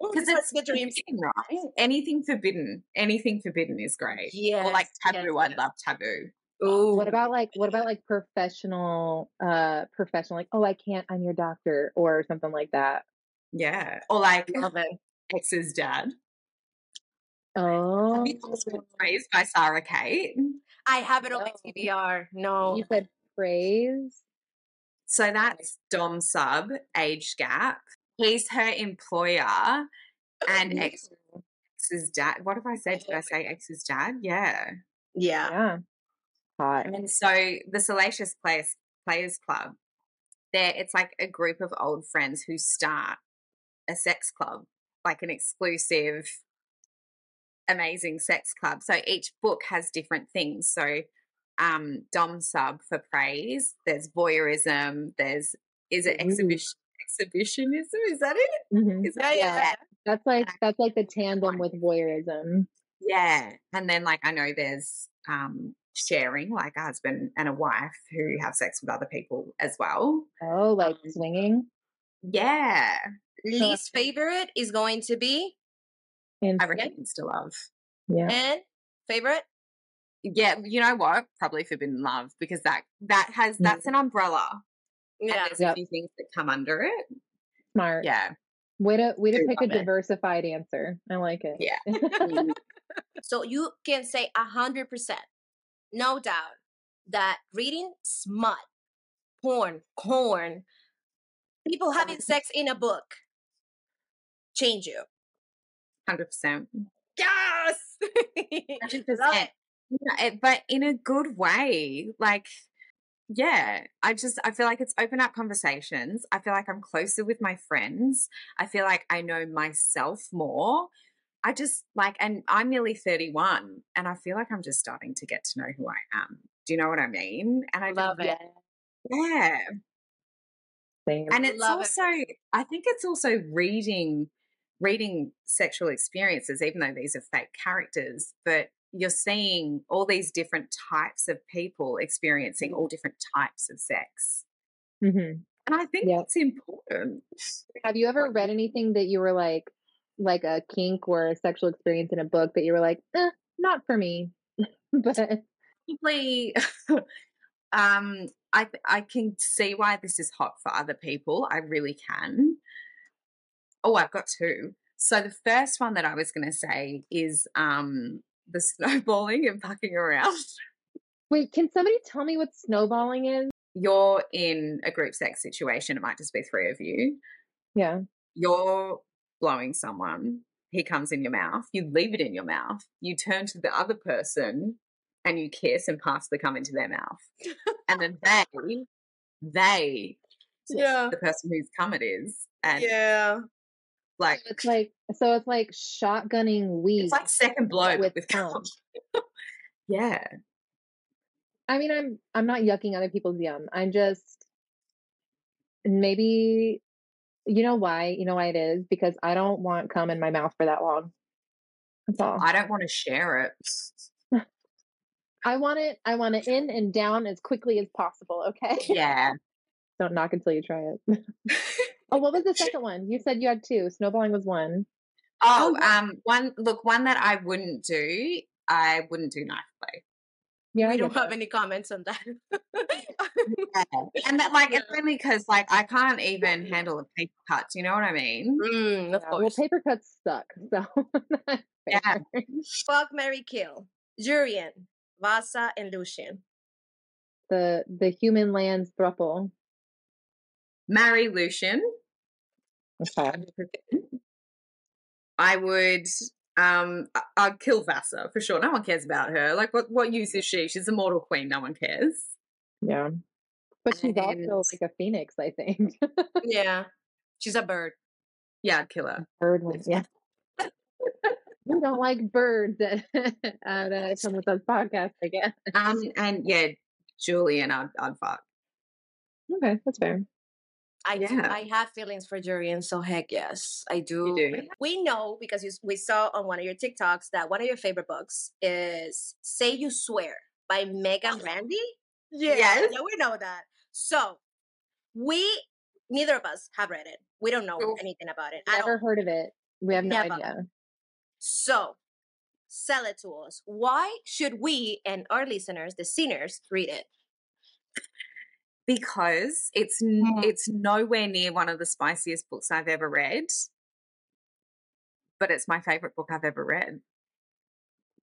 Because it's the dream right? Anything forbidden, anything forbidden is great. Yeah, or like taboo. Yes, I love taboo. Ooh. What about like what about like professional uh professional like oh I can't I'm your doctor or something like that. Yeah. Or like ex's dad. Oh praised by Sara Cate. I have it on my TBR. No. You said praise. So that's Dom sub, age gap. He's her employer and ex ex's dad. What have I said? Did I say ex's dad? Yeah. Yeah. Yeah hot. And so the Salacious Players Players Club, there it's like a group of old friends who start a sex club, like an exclusive, amazing sex club. So each book has different things. So um Dom sub for praise. There's voyeurism. There's is it exhibition exhibitionism? Is that it? Mm-hmm. Is that yeah. That's like that's like the tandem with voyeurism. Yeah. And then like I know there's um sharing, like a husband and a wife who have sex with other people as well. Oh, like um, swinging? Yeah. Least favorite is going to be I reckon insta love. Yeah. And favorite? Yeah, you know what? Probably forbidden love because that that has mm. that's an umbrella. Yeah. And there's yep. a few things that come under it. Smart. Yeah. Way to way to pick a diversified answer. I like it. Yeah. so you can say a hundred percent no doubt that reading smut, porn, corn, people having sex in a book change you. 100%. Yes! 100%. Yeah, but in a good way. Like, yeah, I just I feel like it's opened up conversations. I feel like I'm closer with my friends. I feel like I know myself more. I just like, and I'm nearly 31, and I feel like I'm just starting to get to know who I am. Do you know what I mean? And I love it. Yeah. Same. And it's Love also, I think it's also reading reading sexual experiences, even though these are fake characters, but you're seeing all these different types of people experiencing all different types of sex. hmm And I think Yep. that's important. Have you ever read anything that you were like, like a kink or a sexual experience in a book that you were like, eh, not for me, but Probably, um, I I can see why this is hot for other people. I really can. Oh, I've got two. So the first one that I was going to say is um the snowballing and fucking around. wait, can somebody tell me what snowballing is? You're in a group sex situation. It might just be three of you. Yeah. You're blowing someone. He comes in your mouth. You leave it in your mouth. You turn to the other person and you kiss and pass the cum into their mouth. and then they, they, Yeah. the person whose cum it is, and Yeah. like It's like so it's like shotgunning weed. it's like second blow with with, with cum. cum. yeah, I mean, I'm I'm not yucking other people's yum. I'm just maybe you know why? You know why it is? Because I don't want cum in my mouth for that long. That's all. I don't want to share it. I want it I want it in and down as quickly as possible, okay? Yeah. Don't knock until you try it. oh, what was the second one? You said you had two. Snowballing was one. Oh, yeah. um, one look, one that I wouldn't do. I wouldn't do knife play. Yeah, I we don't have that. any comments on that. And that, like, it's only because, like, I can't even handle a paper cut. Do you know what I mean? Mm, of Yeah, well, paper cuts suck. So Yeah. Fuck Mary Kill. Jurian, Vassa, and Lucien. the the human lands thruple. Marry Lucien. Okay. I would. Um, I- I'd kill Vassa for sure. No one cares about her. Like, what what use is she? She's a mortal queen. No one cares. Yeah. But she's also like a phoenix, I think. Yeah. She's a bird. Yeah, I'd kill her. Bird one. Yeah. we don't like birds at, at uh, Come With Us podcast, I guess. Um, and yeah, Jurian, I'd I'd fuck. Okay, that's fair. I do. I have feelings for Jurian, so heck yes, I do. do? We know because you, we saw on one of your TikToks that one of your favorite books is "Say You Swear" by Megan oh, Randy. Yeah, Yes. yeah, we know that. So we neither of us have read it. We don't know Nope. anything about it. Never heard of it. We have no Never. idea. So sell it to us. Why should we and our listeners, the sinners, read it? Because it's n Mhm. it's nowhere near one of the spiciest books I've ever read, but it's my favorite book I've ever read.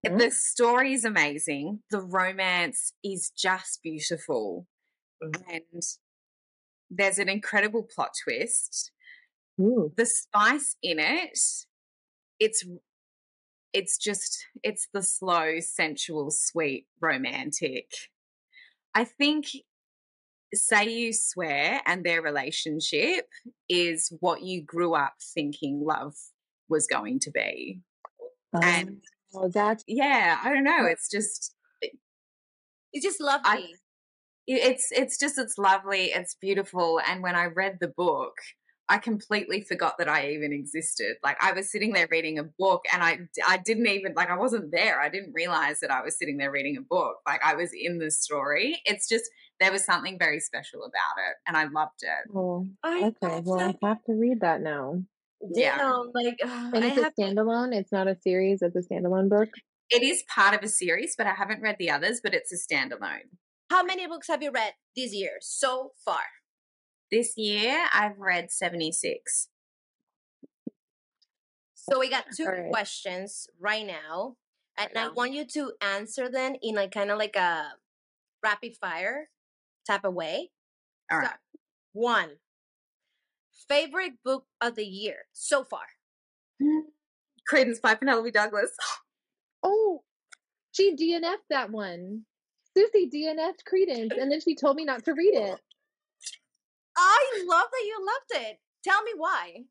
Mm. The story is amazing. The romance is just beautiful, and there's an incredible plot twist. Ooh. The spice in it, it's it's just it's the slow, sensual, sweet, romantic. I think say you swear and their relationship is what you grew up thinking love was going to be. And- oh, oh that's Yeah, I don't know. It's just It's just lovely. it's it's just it's lovely, it's beautiful. And when I read the book, I completely forgot that I even existed. Like I was sitting there reading a book and I I didn't even like I wasn't there. I didn't realize that I was sitting there reading a book. Like I was in the story. It's just there was something very special about it and I loved it. oh, I okay. love Well, that. I have to read that now. Yeah. Damn, like uh, And it's a have standalone. It's not a series. It's a standalone book. It is part of a series, but I haven't read the others, but it's a standalone. How many books have you read this year so far? This year I've read 76. So we got two All right. questions right now, and Right I want you to answer them in like kind of like a rapid fire type of way. All So, one favorite book of the year so far. Credence by Penelope Douglas. Oh, She DNF'd that one. Susie DNF'd Credence, and then she told me not to read it. I love that you loved it. Tell me why.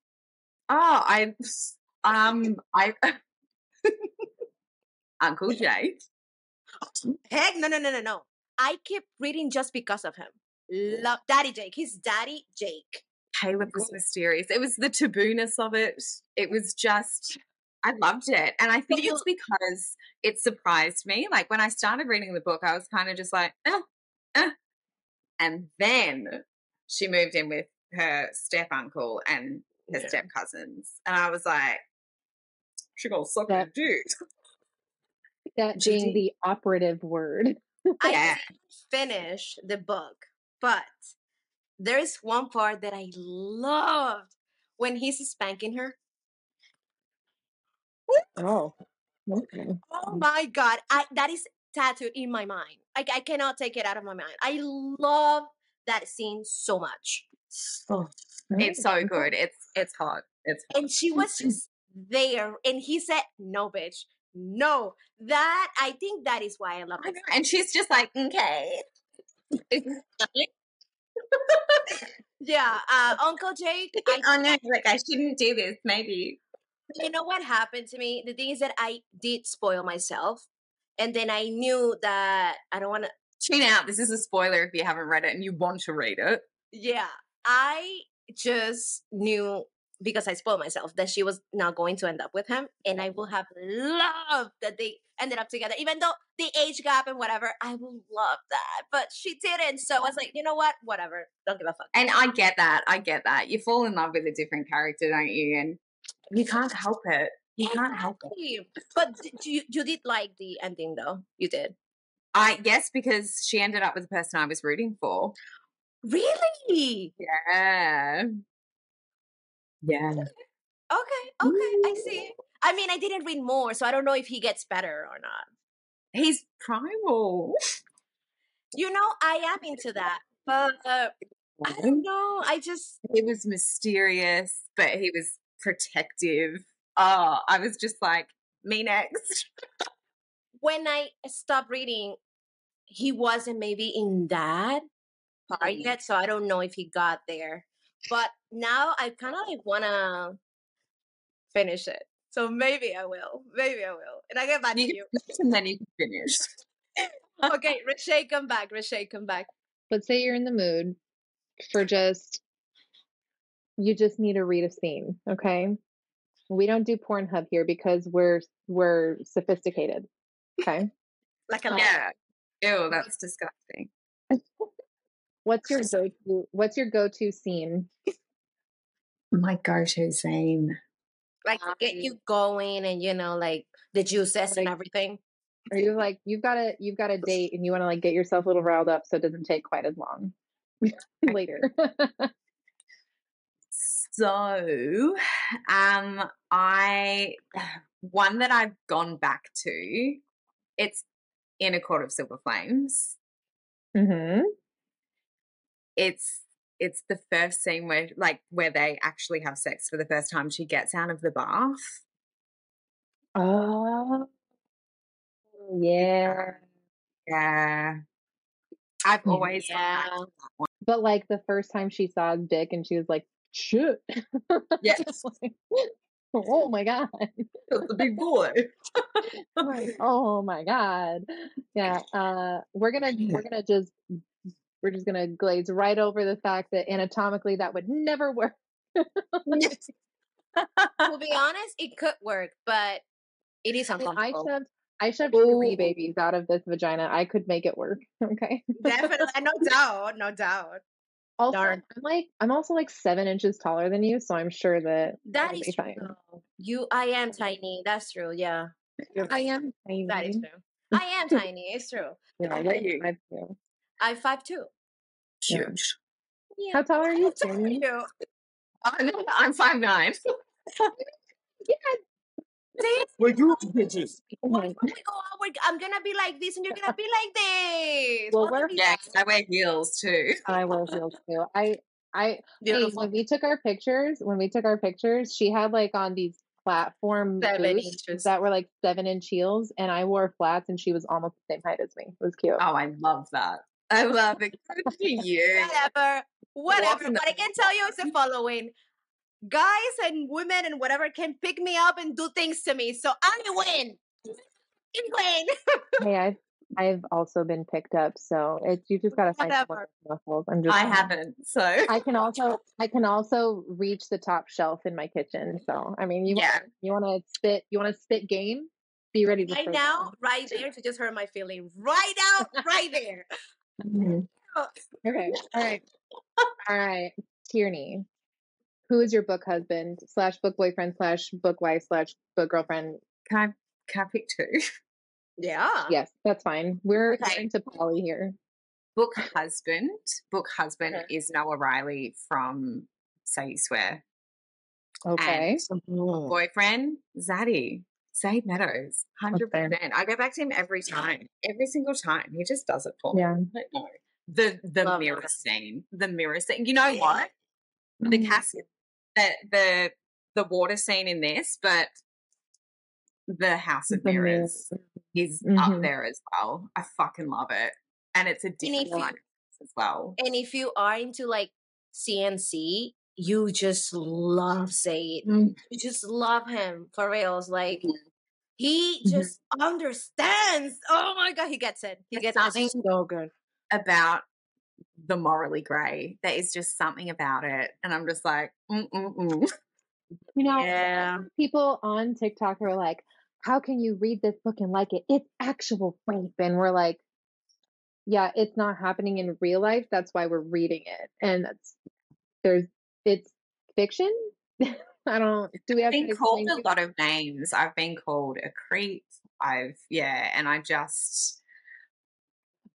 Oh, I um I Uncle Jay. Heck no no no no no. I kept reading just because of him. Love Daddy Jake. He's Daddy Jake. Kaleb was mysterious. It was the tabooness of it. It was just I loved it. And I think it's because it surprised me. Like when I started reading the book, I was kind of just like, eh, eh. and then she moved in with her step uncle and her yeah. step cousins. And I was like, she gonna suck that, dude. That being the operative word. I yeah. finish the book, but there's one part that I loved when he's spanking her. Oh. Okay. Oh mm. my god. I that is tattooed in my mind. I, I cannot take it out of my mind. I love that scene so much. Oh, it's so good. It's it's hot. It's hot. And she was just there and he said, No, bitch. No. That I think that is why I love her And she's just like, okay. yeah, uh, Uncle Jake. I, oh no, like I shouldn't do this. Maybe you know what happened to me? The thing is that I did spoil myself, and then I knew that I don't want to tune out. This is a spoiler if you haven't read it and you want to read it. Yeah, I just knew because I spoiled myself that she was not going to end up with him, and I will have loved that they ended up together, even though the age gap and whatever. I will love that, but she didn't. So I was like, you know what? Whatever. Don't give a fuck. And I get that. I get that. You fall in love with a different character, don't you? And you can't help it. You can't help it. But you you did like the ending though. You did. I yes, because she ended up with the person I was rooting for. Really? Yeah. Yeah. Okay, okay, I see. I mean, I didn't read more, so I don't know if he gets better or not. He's primal. You know, I am into that, but uh, I don't know. I just he was mysterious, but he was protective. Oh, I was just like, me next. when I stopped reading, he wasn't maybe in that part mm-hmm. yet, so I don't know if he got there. But now I kind of like wanna finish it. So maybe I will. Maybe I will. And I get back you to you. And then you can finish. okay, Rashay, come back. Rashay, come back. Let's say you're in the mood for just you just need to read a scene, okay? We don't do Pornhub here because we're we're sophisticated. Okay. like a um yeah. Ew, that's disgusting. what's your go to what's your go to scene? My go to scene. Like get um you going and you know, like the juices like, and everything. Are you like you've got a you've got a date and you want to like get yourself a little riled up so it doesn't take quite as long later. So, um, I one that I've gone back to. It's in a court of silver flames. Mm-hmm. It's it's the first scene where like where they actually have sex for the first time. She gets out of the bath. Oh, yeah, yeah. I've always yeah. But like the first time she saw Dick, and she was like, shit. Yes. like, oh my god. the big boy. like, oh my god. Yeah. Uh we're gonna we're gonna just we're just gonna glaze right over the fact that anatomically that would never work. we'll be honest, it could work, but it is uncomfortable. I shoved I shoved Ooh. three babies out of this vagina. I could make it work. Okay. Definitely, no doubt, no doubt. Also, Darn. I'm like I'm also like seven inches taller than you, so I'm sure that that is true. You, I am tiny. That's true. Yeah, I am tiny. That is true. I am tiny. It's true. Yeah, I am? Five two. I'm five two. Huge. Yeah. How tall are you? How tall are you? Uh, I'm five nine. yeah, we're group bitches. When we go out, we're, I'm gonna be like this, and you're gonna be like this. Well, we're yeah, I wear heels too. I wear heels too. I I hey, when we took our pictures, when we took our pictures, she had like on these platform Seven boots inches. that were like seven inch heels, and I wore flats, and she was almost the same height as me. It was cute. Oh, I love that. I love it. Good for you. whatever, whatever. But I can tell you is the following: guys and women and whatever can pick me up and do things to me, so I win. I win. hey, I've I've also been picked up, so it's you just gotta find some muscles. I'm just I haven't. So I can also I can also reach the top shelf in my kitchen. So I mean, you Yeah. wanna, you want to spit you want to spit game? Be ready to Right now, down. right there, to just hurt my feeling. Right out, right there. Mhm. Okay. All right. All right. Tierney, who is your book husband slash book boyfriend slash book wife slash book girlfriend? can I, can I pick two? Yeah. Yes, that's fine. We're Okay. into Polly here. Book husband. Book husband Okay. is Noah Riley from Say You Swear. Okay. Boyfriend, Zaddy. Zade Meadows. 100%. I go back to him every time. Every single time. He just does it for me. Yeah. Don't. The the Love mirror that. scene. The mirror scene. You know what? The Mhm. casket the the the water scene in this, but the House of The mirror. Mirrors is Mhm. up there as well. I fucking love it. And it's a different one as well. And if you are into like CNC, you just love Zade. Mm. You just love him for reals. Like Mhm. He Mhm. just understands. Oh my god, he gets it. He gets it something- so good. About the morally grey. There is just something about it. And I'm just like, mm mm mm. You know, Yeah. people on TikTok are like, "How can you read this book and like it? It's actual rape," and we're like, "Yeah, it's not happening in real life. That's why we're reading it." And that's there's it's fiction. I don't. Do we have I've been called a lot of names. I've been called a creep. I've yeah, and I just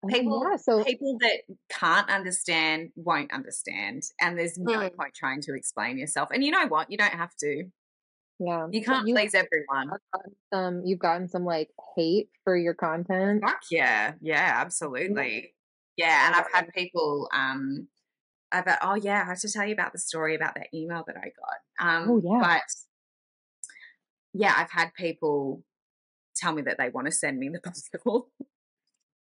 Oh, people yeah, so people that can't understand won't understand, and there's no Mm. point trying to explain yourself. And you know what? You don't have to. yeah, You can't you please everyone. some. You've gotten some like hate for your content. Fuck yeah, yeah, absolutely. Yeah, and I've had people um about oh yeah, I have to tell you about the story about that email that I got. Um Oh, yeah. but yeah, I've had people tell me that they want to send me the Bible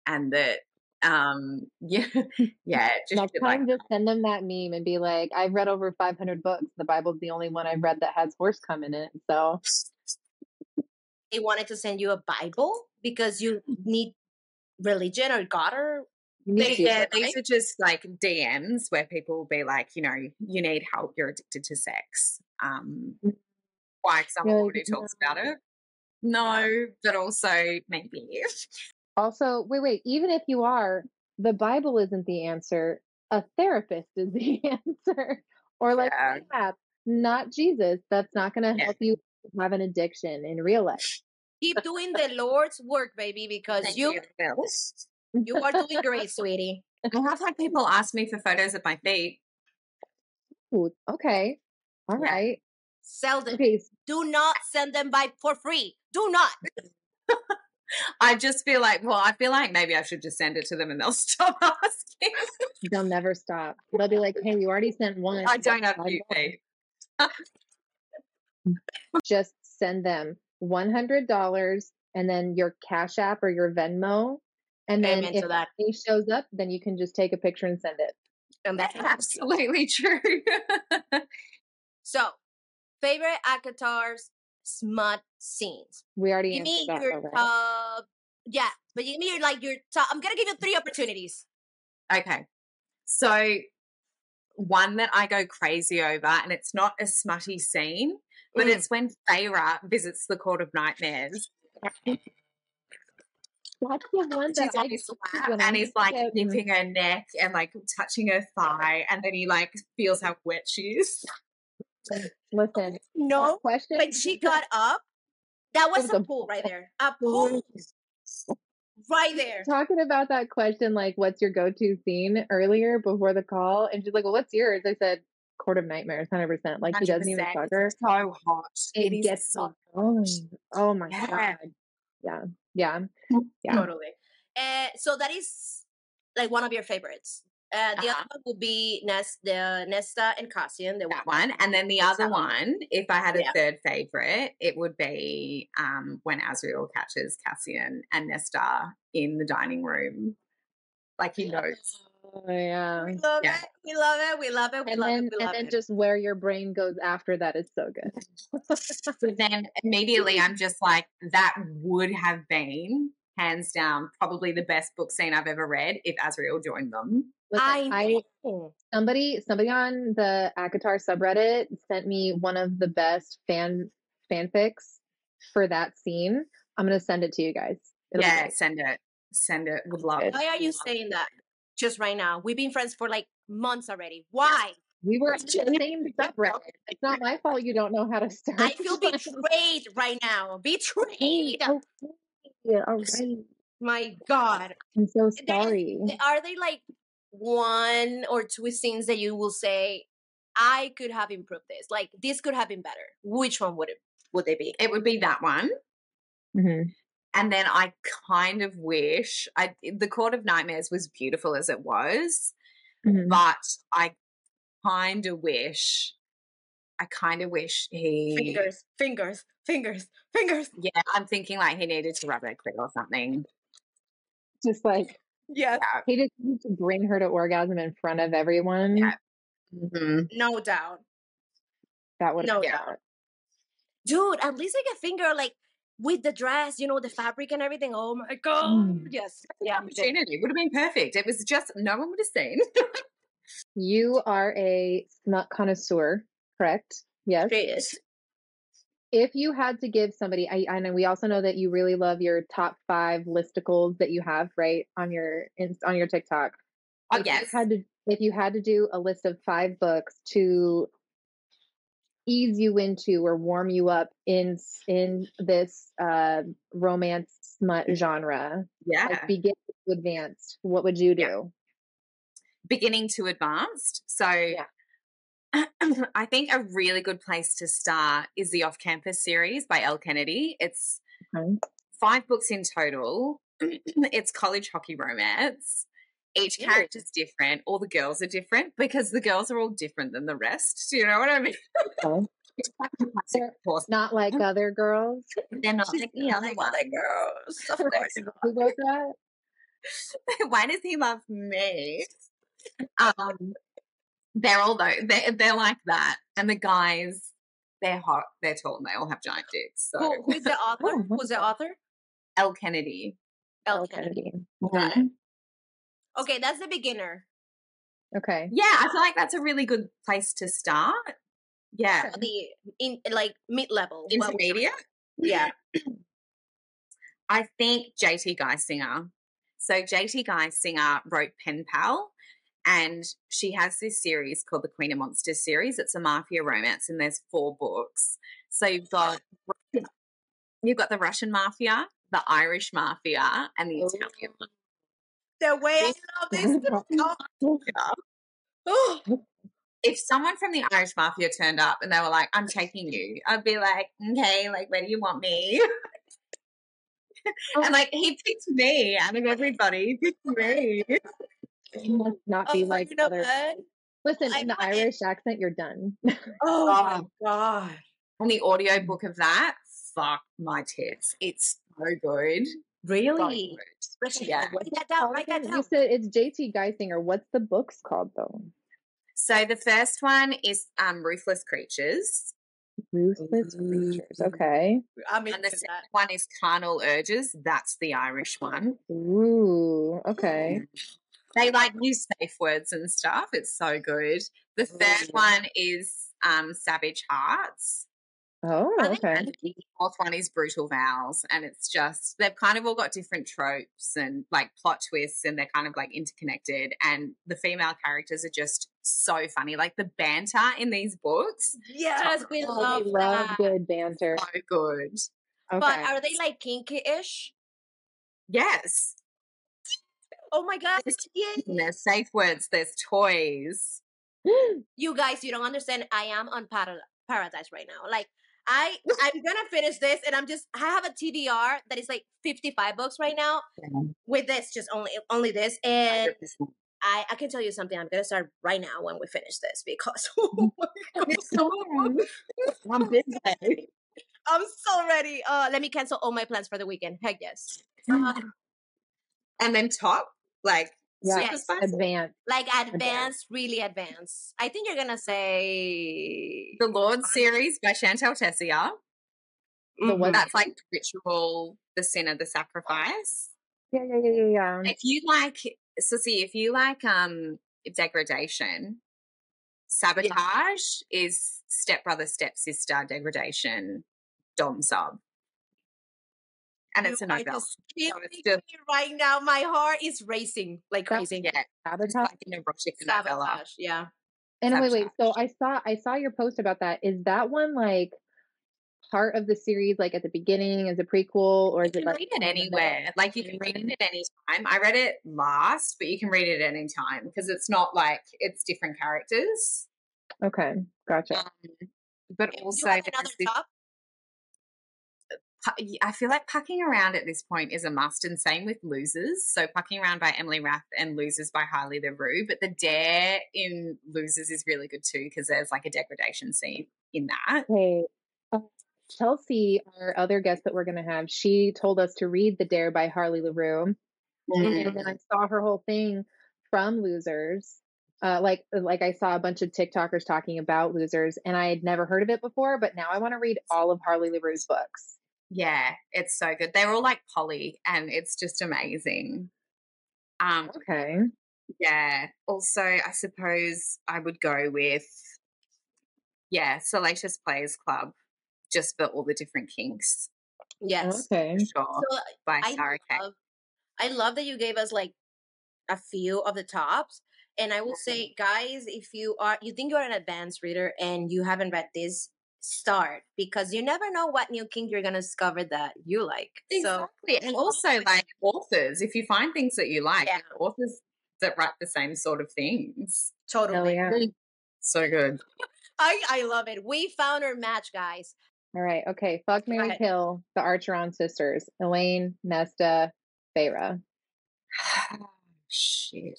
and that um yeah yeah just Next shit like just send them that meme and be like, "I've read over 500 books. The Bible's the only one I've read that has horse come in it." So They wanted to send you a Bible because you need religion or God or you need They, yeah, right? these are just like DMs where people will be like, you know, you need help, you're addicted to sex. Um, why someone like, talks about it? No, but also maybe. Also, wait, wait. Even if you are, the Bible isn't the answer. A therapist is the answer, or like Yeah. not Jesus. That's not going to Yeah. help you have an addiction in real life. keep doing the Lord's work, baby, because Thank you Phil. You are doing great, sweetie. I have had people ask me for photos of my feet. Ooh, okay, all Yeah. right. Sell them. Okay, Do not send them by for free. Do not. I just feel like, well, I feel like maybe I should just send it to them and they'll stop asking. they'll never stop. They'll be like, "Hey, you already sent one. I don't have feet. Just send them one hundred dollars and then your Cash App or your Venmo, and then Amen if to that. he shows up, then you can just take a picture and send it. And that's Absolutely true. So, favorite ACOTAR's smut scenes. We already Give me that your already. top. Yeah, but give me your like your top. I'm gonna give you three opportunities. Okay. So one that I go crazy over, and it's not a smutty scene, but Mm. it's when Feyre visits the Court of Nightmares. That's the one She's that I on his lap and he's like a kid. nipping her neck and like touching her thigh, and then he like feels how wet she is. Listen, No, that question. when she got up, that was was a a pool right there. A pool right there. talking about that question, like, what's your go-to scene earlier before the call, and she's like, "Well, what's yours?" I said, "Court of Nightmares, hundred percent." Like he doesn't even 100%. fuck her. It's so hot. It is gets so so going. Oh my Yeah. god. Yeah. Yeah. Yeah. Totally. Uh, so that is like one of your favorites. Uh, the Uh-huh. other one would be Nest, the Nesta and Cassian. The that one. And then the other one. one, if I had a Yeah. third favorite, it would be um, when Azriel catches Cassian and Nesta in the dining room. Like he knows. Oh, yeah. We love Yeah. it. We love it. We love it. We And love then it. We and then it. just where your brain goes after that is so good. So then immediately I'm just like, that would have been hands down probably the best book scene I've ever read if Azriel joined them. Listen, I I somebody somebody on the ACOTAR subreddit sent me one of the best fan fanfics for that scene. I'm gonna send it to you guys. It'll yeah, send it. Send it. Would love Good. it. Why are you saying that just right now? We've been friends for like months already. Why? We were on the same subreddit. It's not my fault you don't know how to start. I feel betrayed right now. Betrayed. Oh, yeah, all right. My God. I'm so sorry. Are they like one or two scenes that you will say, I could have improved this? Like this could have been better. Which one would it would they be? It would be that one. Mhm. And then I kind of wish I the Court of Nightmares was beautiful as it was, Mhm. but I kind of wish I kind of wish he Fingers, fingers, fingers, fingers. yeah, I'm thinking like he needed to rub her clit or something. Just like Yes. Yeah. he just needs to bring her to orgasm in front of everyone. Yeah. Mhm. No doubt. That would No doubt. Dude, at least like a finger like with the dress, you know, the fabric and everything. Oh my god. Mm. Yes. Yeah. Opportunity would have been perfect. It was just no one would have seen. You are a smut connoisseur, correct? Yes. She is. If you had to give somebody, I, I know we also know that you really love your top five listicles that you have right on your on your TikTok. Oh if yes. you had to if you had to do a list of five books to ease you into or warm you up in in this uh romance smut genre Yeah. like begin to advanced what would you do Yeah. Beginning to advanced. So Yeah. I think a really good place to start is the Off Campus series by Elle Kennedy. It's Okay. five books in total. it's college hockey romance. Each Ooh. character's different. All the girls are different because the girls are all different than the rest. Do you know what I mean? Okay. It's like a classic They're course. not like other girls They're not like the other ones. girls. Of course. who wrote that Why does he love me? Um, they're all though they're, they're like that, and the guys they're hot, they're tall, and they all have giant dicks. So Who, who's the author? Oh, who's the author? Elle Kennedy. Elle Elle Kennedy. Kennedy. Okay, that's the beginner. okay Yeah, I feel like that's a really good place to start. Yeah, The in like mid level. intermediate. Yeah. I think JT Geissinger. So JT Geissinger wrote Pen Pal, and she has this series called the Queen of Monsters series. It's a mafia romance, and there's four books. So you've got you've got the Russian mafia, the Irish mafia, and the Italian Italian. The way I love this. Oh, oh. If someone from the Irish mafia turned up and they were like, "I'm taking you," I'd be like, "Okay, like where do you want me?" and like he picked me out of everybody. He picked me. you must not be Oh, like you know other what? listen I in the it. irish accent you're done Oh my Oh. god. And the audio book of that, fuck my tits. It's so good. So Really? good. Yeah. Write that down. Write that you said it's jt geissinger what's the book's called though So the first one is um, Ruthless Creatures, ruthless creatures okay I'm and the that. second one is Carnal Urges. That's the Irish one. ooh okay They like use safe words and stuff. It's so good. The third Ooh. one is um, Savage Hearts. Oh I think okay the fourth one is Brutal Vows. And it's just, they've kind of all got different tropes and like plot twists and they're kind of like interconnected. And the female characters are just so funny. Like the banter in these books, Yes, we Oh, love we love that. good banter so good. okay But are they like kinky-ish? Yes. Oh my god! There's safe words, there's toys. You guys, you don't understand. I am on para- paradise right now. Like I, I'm gonna finish this, and I'm just. I have a TBR that is like 55 books right now with this, just only only this, and I, I can tell you something. I'm gonna start right now when we finish this because oh I'm busy. I'm so ready. Uh, let me cancel all my plans for the weekend. Heck yes. Uh, and then top, like Yeah, Yes. advanced. like advanced, really advanced. I think you're gonna say the Lord series by Shantel Tessier. The what? Mhm. That's like ritual, the sin of the sacrifice. Yeah, yeah, yeah, yeah, yeah. If you like, so see, if you like um degradation, sabotage is stepbrother, stepsister degradation, dom sub, and it's a You are novella. just killing it's just- right now. My heart is racing like crazy. Yeah, it's Sabotage. like an erotic novella. Sabotage. Yeah. And wait, wait. So I saw I saw your post about that. Is that one like part of the series, like at the beginning, as a prequel, or is it can like read it anywhere. Like you can read it at any time. I read it last, but you can read it at any time because it's not like it's different characters. Okay, gotcha. Um, but also, another top? I feel like Pucking Around at this point is a must, and same with Losers. So Pucking Around by Emily Rath and Losers by Harley Laroux. But the dare in Losers is really good too because there's like a degradation scene in that. Okay. Uh, Chelsea, our other guest that we're going to have, she told us to read The Dare by Harley Laroux. And then I saw her whole thing from Losers. Uh, like like I saw a bunch of TikTokers talking about Losers, and I had never heard of it before, but now I want to read all of Harley Laroux's books. Yeah, it's so good. They're all like poly, and it's just amazing. Um, Okay. yeah. Also, I suppose I would go with yeah, Salacious Players Club, just for all the different kinks. Yes. Okay. Sure, So by I Sara love, I love that you gave us like a few of the tops. And I will say, guys, if you are you think you're an advanced reader and you haven't read this, start because you never know what new kink you're gonna discover that you like. So Exactly, and also like authors, if you find things that you like, Yeah. authors that write the same sort of things, Oh totally. yeah. so good. I, I love it. We found our match, guys. All right. Okay. Fuck Mary ahead. Kill, the Archeron sisters, Elain, Nesta, Feyre. Shit.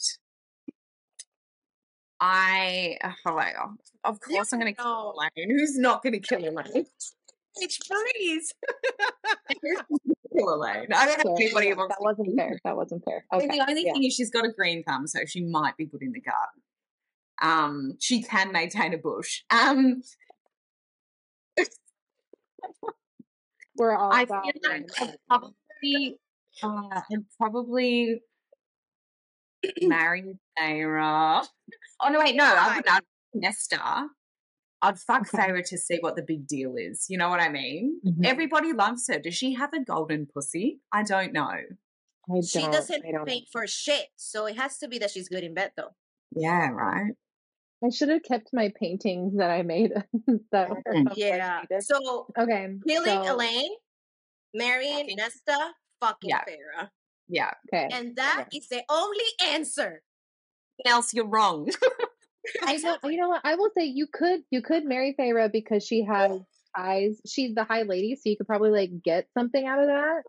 I oh my god. Of course I'm gonna know. kill Elain. Who's not gonna kill Elain? Bitch, please. kill Elain. I don't know anybody wants that wasn't fair. That wasn't fair. Okay. the only yeah. thing is she's got a green thumb, so she might be good in the garden. Um, she can maintain a bush. Um, We're all I feel like probably, uh, I'd probably marry Sarah. Oh no, wait, no, I would not. Nesta. I'd fuck Okay. Sarah to see what the big deal is. You know what I mean? Mhm. Everybody loves her. Does she have a golden pussy? I don't know. I She don't- doesn't I for shit, so it has to be that she's good in bed, though. Yeah, right. I should have kept my paintings that I made that were Mm. of Yeah. So Okay. killing so- Elain, marrying Fucking- Nesta, fucking Yeah. Feyre. Yeah. Okay. And that is the only answer. Else, you're wrong. I know, you know what? I will say you could you could marry Feyre because she has ties. She's the high lady, so you could probably like get something out of that.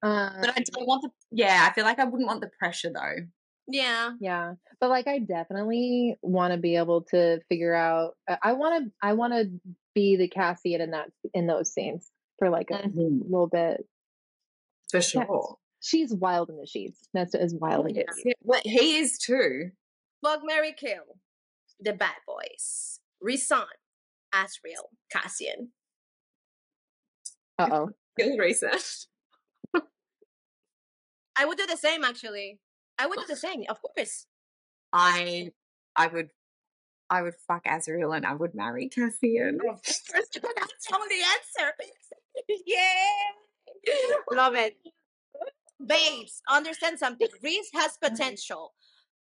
Um, but I don't want the. Yeah, I feel like I wouldn't want the pressure though. Yeah. yeah, but like I definitely want to be able to figure out. I- I want to I want to be the Cassian in that in those scenes for like a Mm-hmm. little bit. For sure. She's wild in the sheets. That's as wild as. Yeah, well, he is too. Fuck Mary Kill. The bad boys. Rhysand. Azriel. Cassian. Uh oh. Skill research. I would do the same actually. I would do the same, of course. I I would I would fuck Azriel and I would marry Cassian. That's all the answer. yeah. Love it. Babes, understand something. Rhys has potential,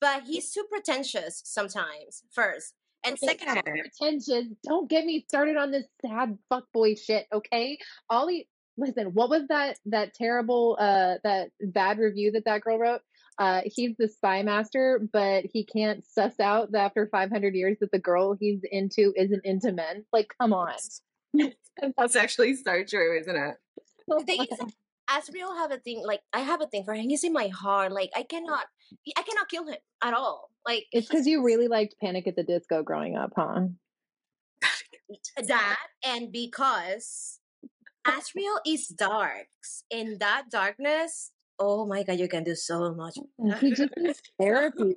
but he's too pretentious sometimes, first. And second, Yeah. pretentious. Don't get me started on this sad fuckboy shit, okay? Ollie, listen, what was that that terrible uh that bad review that that girl wrote? Uh he's the spy master, but he can't suss out that after 500 years that the girl he's into isn't into men. Like, come on. That's actually so true, isn't it? the thing is, Azriel have a thing like I have a thing for him. He's in my heart. Like I cannot, I cannot kill him at all. Like it's because you really liked Panic at the Disco growing up, huh? That and because Azriel is dark. In that darkness, oh my god, you can do so much. Mm, he just needs therapy.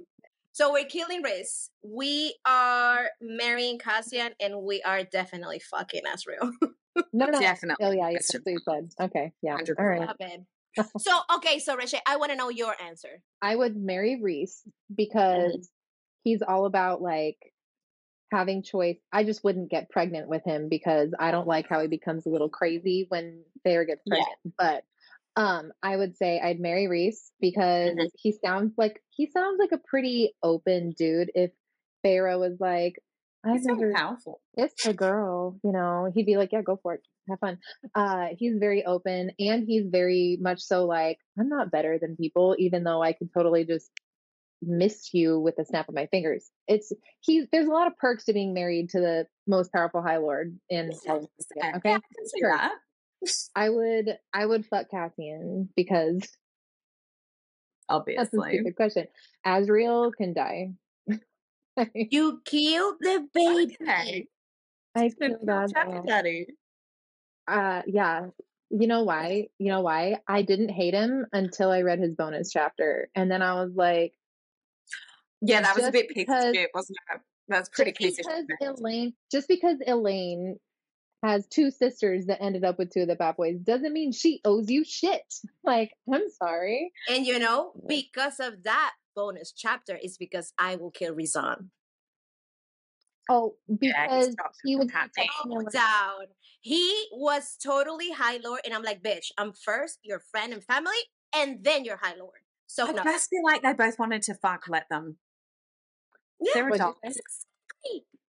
So we're killing Riz. We are marrying Cassian, and we are definitely fucking Azriel. No, no, Definitely. Oh yeah, yeah. That's you said. Okay, yeah. 100%. All right. Love so okay, so Rishi, I want to know your answer. I would marry Rhys because he's all about like having choice. I just wouldn't get pregnant with him because I don't like how he becomes a little crazy when Feyre gets Yeah. pregnant. But um I would say I'd marry Rhys because Mhm. he sounds like he sounds like a pretty open dude. If Feyre was like, I've He's so never powerful. it's a girl, you know, he'd be like, yeah, go for it. Have fun. Uh, he's very open and he's very much so like, I'm not better than people, even though I could totally just miss you with a snap of my fingers. It's he. there's a lot of perks to being married to the most powerful High Lord in of Yeah, okay. I can Sure. that. I would I would fuck Cassian because obviously. that's a stupid question. Azriel can die. You killed the baby. I Good feel bad. job, though. Daddy. Uh, yeah. You know why? You know why? I didn't hate him until I read his bonus chapter, and then I was like, Yeah, that was a bit because- shit, wasn't it? That's pretty just because. Elain, just because Elain has two sisters that ended up with two of the bad boys, doesn't mean she owes you shit. Like, I'm sorry. And you know, because of that bonus chapter, is because I will kill Rhysand. Oh, Yeah, he because he was happening. protecting No Elain. down. He was totally High Lord, and I'm like, bitch, I'm first your friend and family, and then your High Lord. So I no. just feel like they both wanted to fuck, let them. Yeah, They're adults.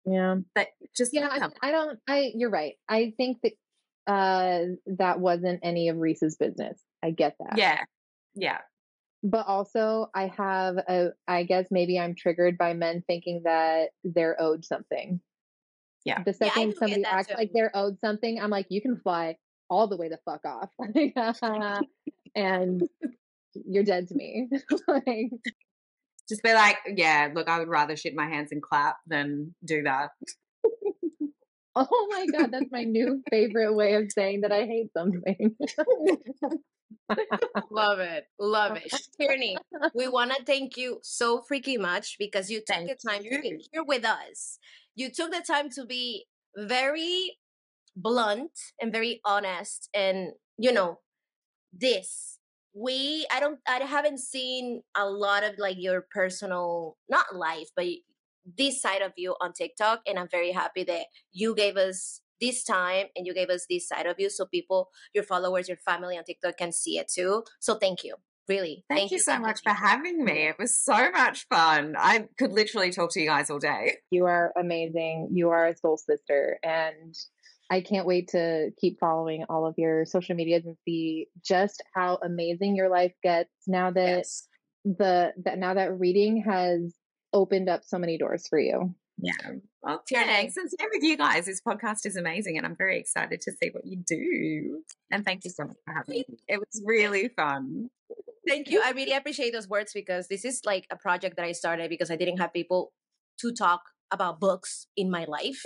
Yeah. But just Yeah, I. I don't. I you're right. I think that uh that wasn't any of Rhys's business. I get that. Yeah. Yeah. But also, I have a. I guess maybe I'm triggered by men thinking that they're owed something. Yeah. The second get somebody acts too. like they're owed something, I'm like, you can fly all the way the fuck off, and you're dead to me. like, Just be like, yeah, look, I would rather shit my hands and clap than do that. oh my god, that's my new favorite way of saying that I hate something. Love it. Love it. Tierney, we want to thank you so freaking much because you took Thank the time to be here with us. You took the time to be very blunt and very honest and you know this we i don't i haven't seen a lot of like your personal not life but this side of you on tiktok and i'm very happy that you gave us this time and you gave us this side of you so people your followers your family on tiktok can see it too so thank you really Thank, you so much for having me. It was so much fun. I could literally talk to you guys all day. You are amazing. You are a soul sister. And I can't wait to keep following all of your social medias and see just how amazing your life gets now that Yes. the that now that reading has opened up so many doors for you. Yeah. Well, Tierney. thanks. And same with you guys. This podcast is amazing and I'm very excited to see what you do. And thank you so much for having me. It was really fun. Thank you. I really appreciate those words because this is like a project that I started because I didn't have people to talk about books in my life.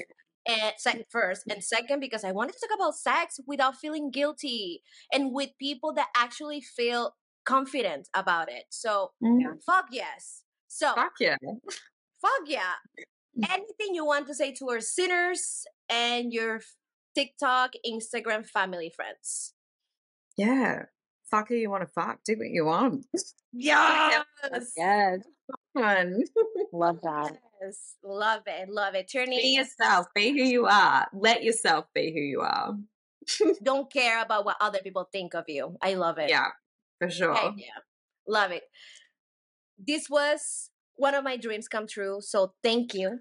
And second, mm-hmm. first, and second, because I wanted to talk about sex without feeling guilty and with people that actually feel confident about it. So, mm-hmm. fuck yes. So, Fuck yeah. fuck yeah. Mm. Anything you want to say to our sinners and your TikTok, Instagram family friends? Yeah. Fuck who you want to fuck. Do what you want. Yes. Yes. Fun. Love that. Yes, love it, love it. Be Tierney, yourself. Be who you are. Let yourself be who you are. don't care about what other people think of you. I love it. Yeah, for sure. Heck yeah, love it. This was one of my dreams come true. So thank you,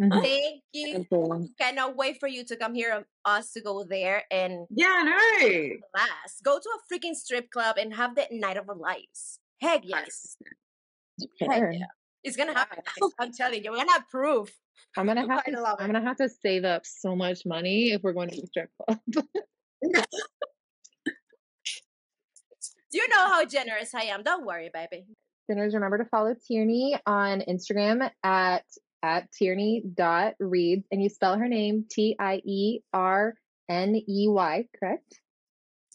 Mhm. thank you. You. Cannot wait for you to come here, um, us to go there and Yeah, I know. last. Go to a freaking strip club and have the night of our lives. Heck yes, Heck yeah. it's gonna happen. I'm telling you, we're gonna have proof. I'm gonna have to. I'm gonna have to save up so much money if we're going to the strip club. you know how generous I am. Don't worry, baby. Sinners, remember to follow Tierney on Instagram at at tierney.reads and you spell her name T I E R N E Y, correct?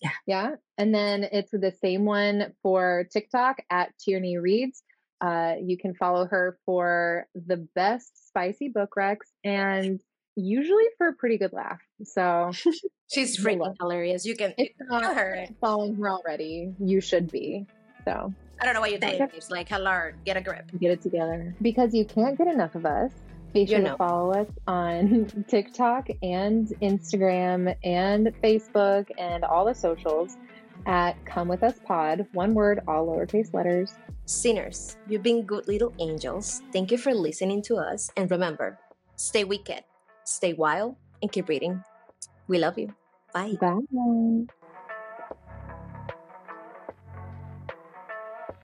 Yeah. Yeah. And then it's the same one for TikTok at Tierney Reads. Uh, you can follow her for the best spicy book recs and usually for a pretty good laugh. So she's freaking hilarious. You can if not her following her already, you should be. So I don't know what you think. It's like hello, get a grip. Get it together. Because you can't get enough of us. Be sure you know. to follow us on TikTok and Instagram and Facebook and all the socials at Come With Us Pod. One word, all lowercase letters. Sinners, you've been good little angels. Thank you for listening to us. And remember, stay wicked, stay wild, and keep reading. We love you. Bye. Bye.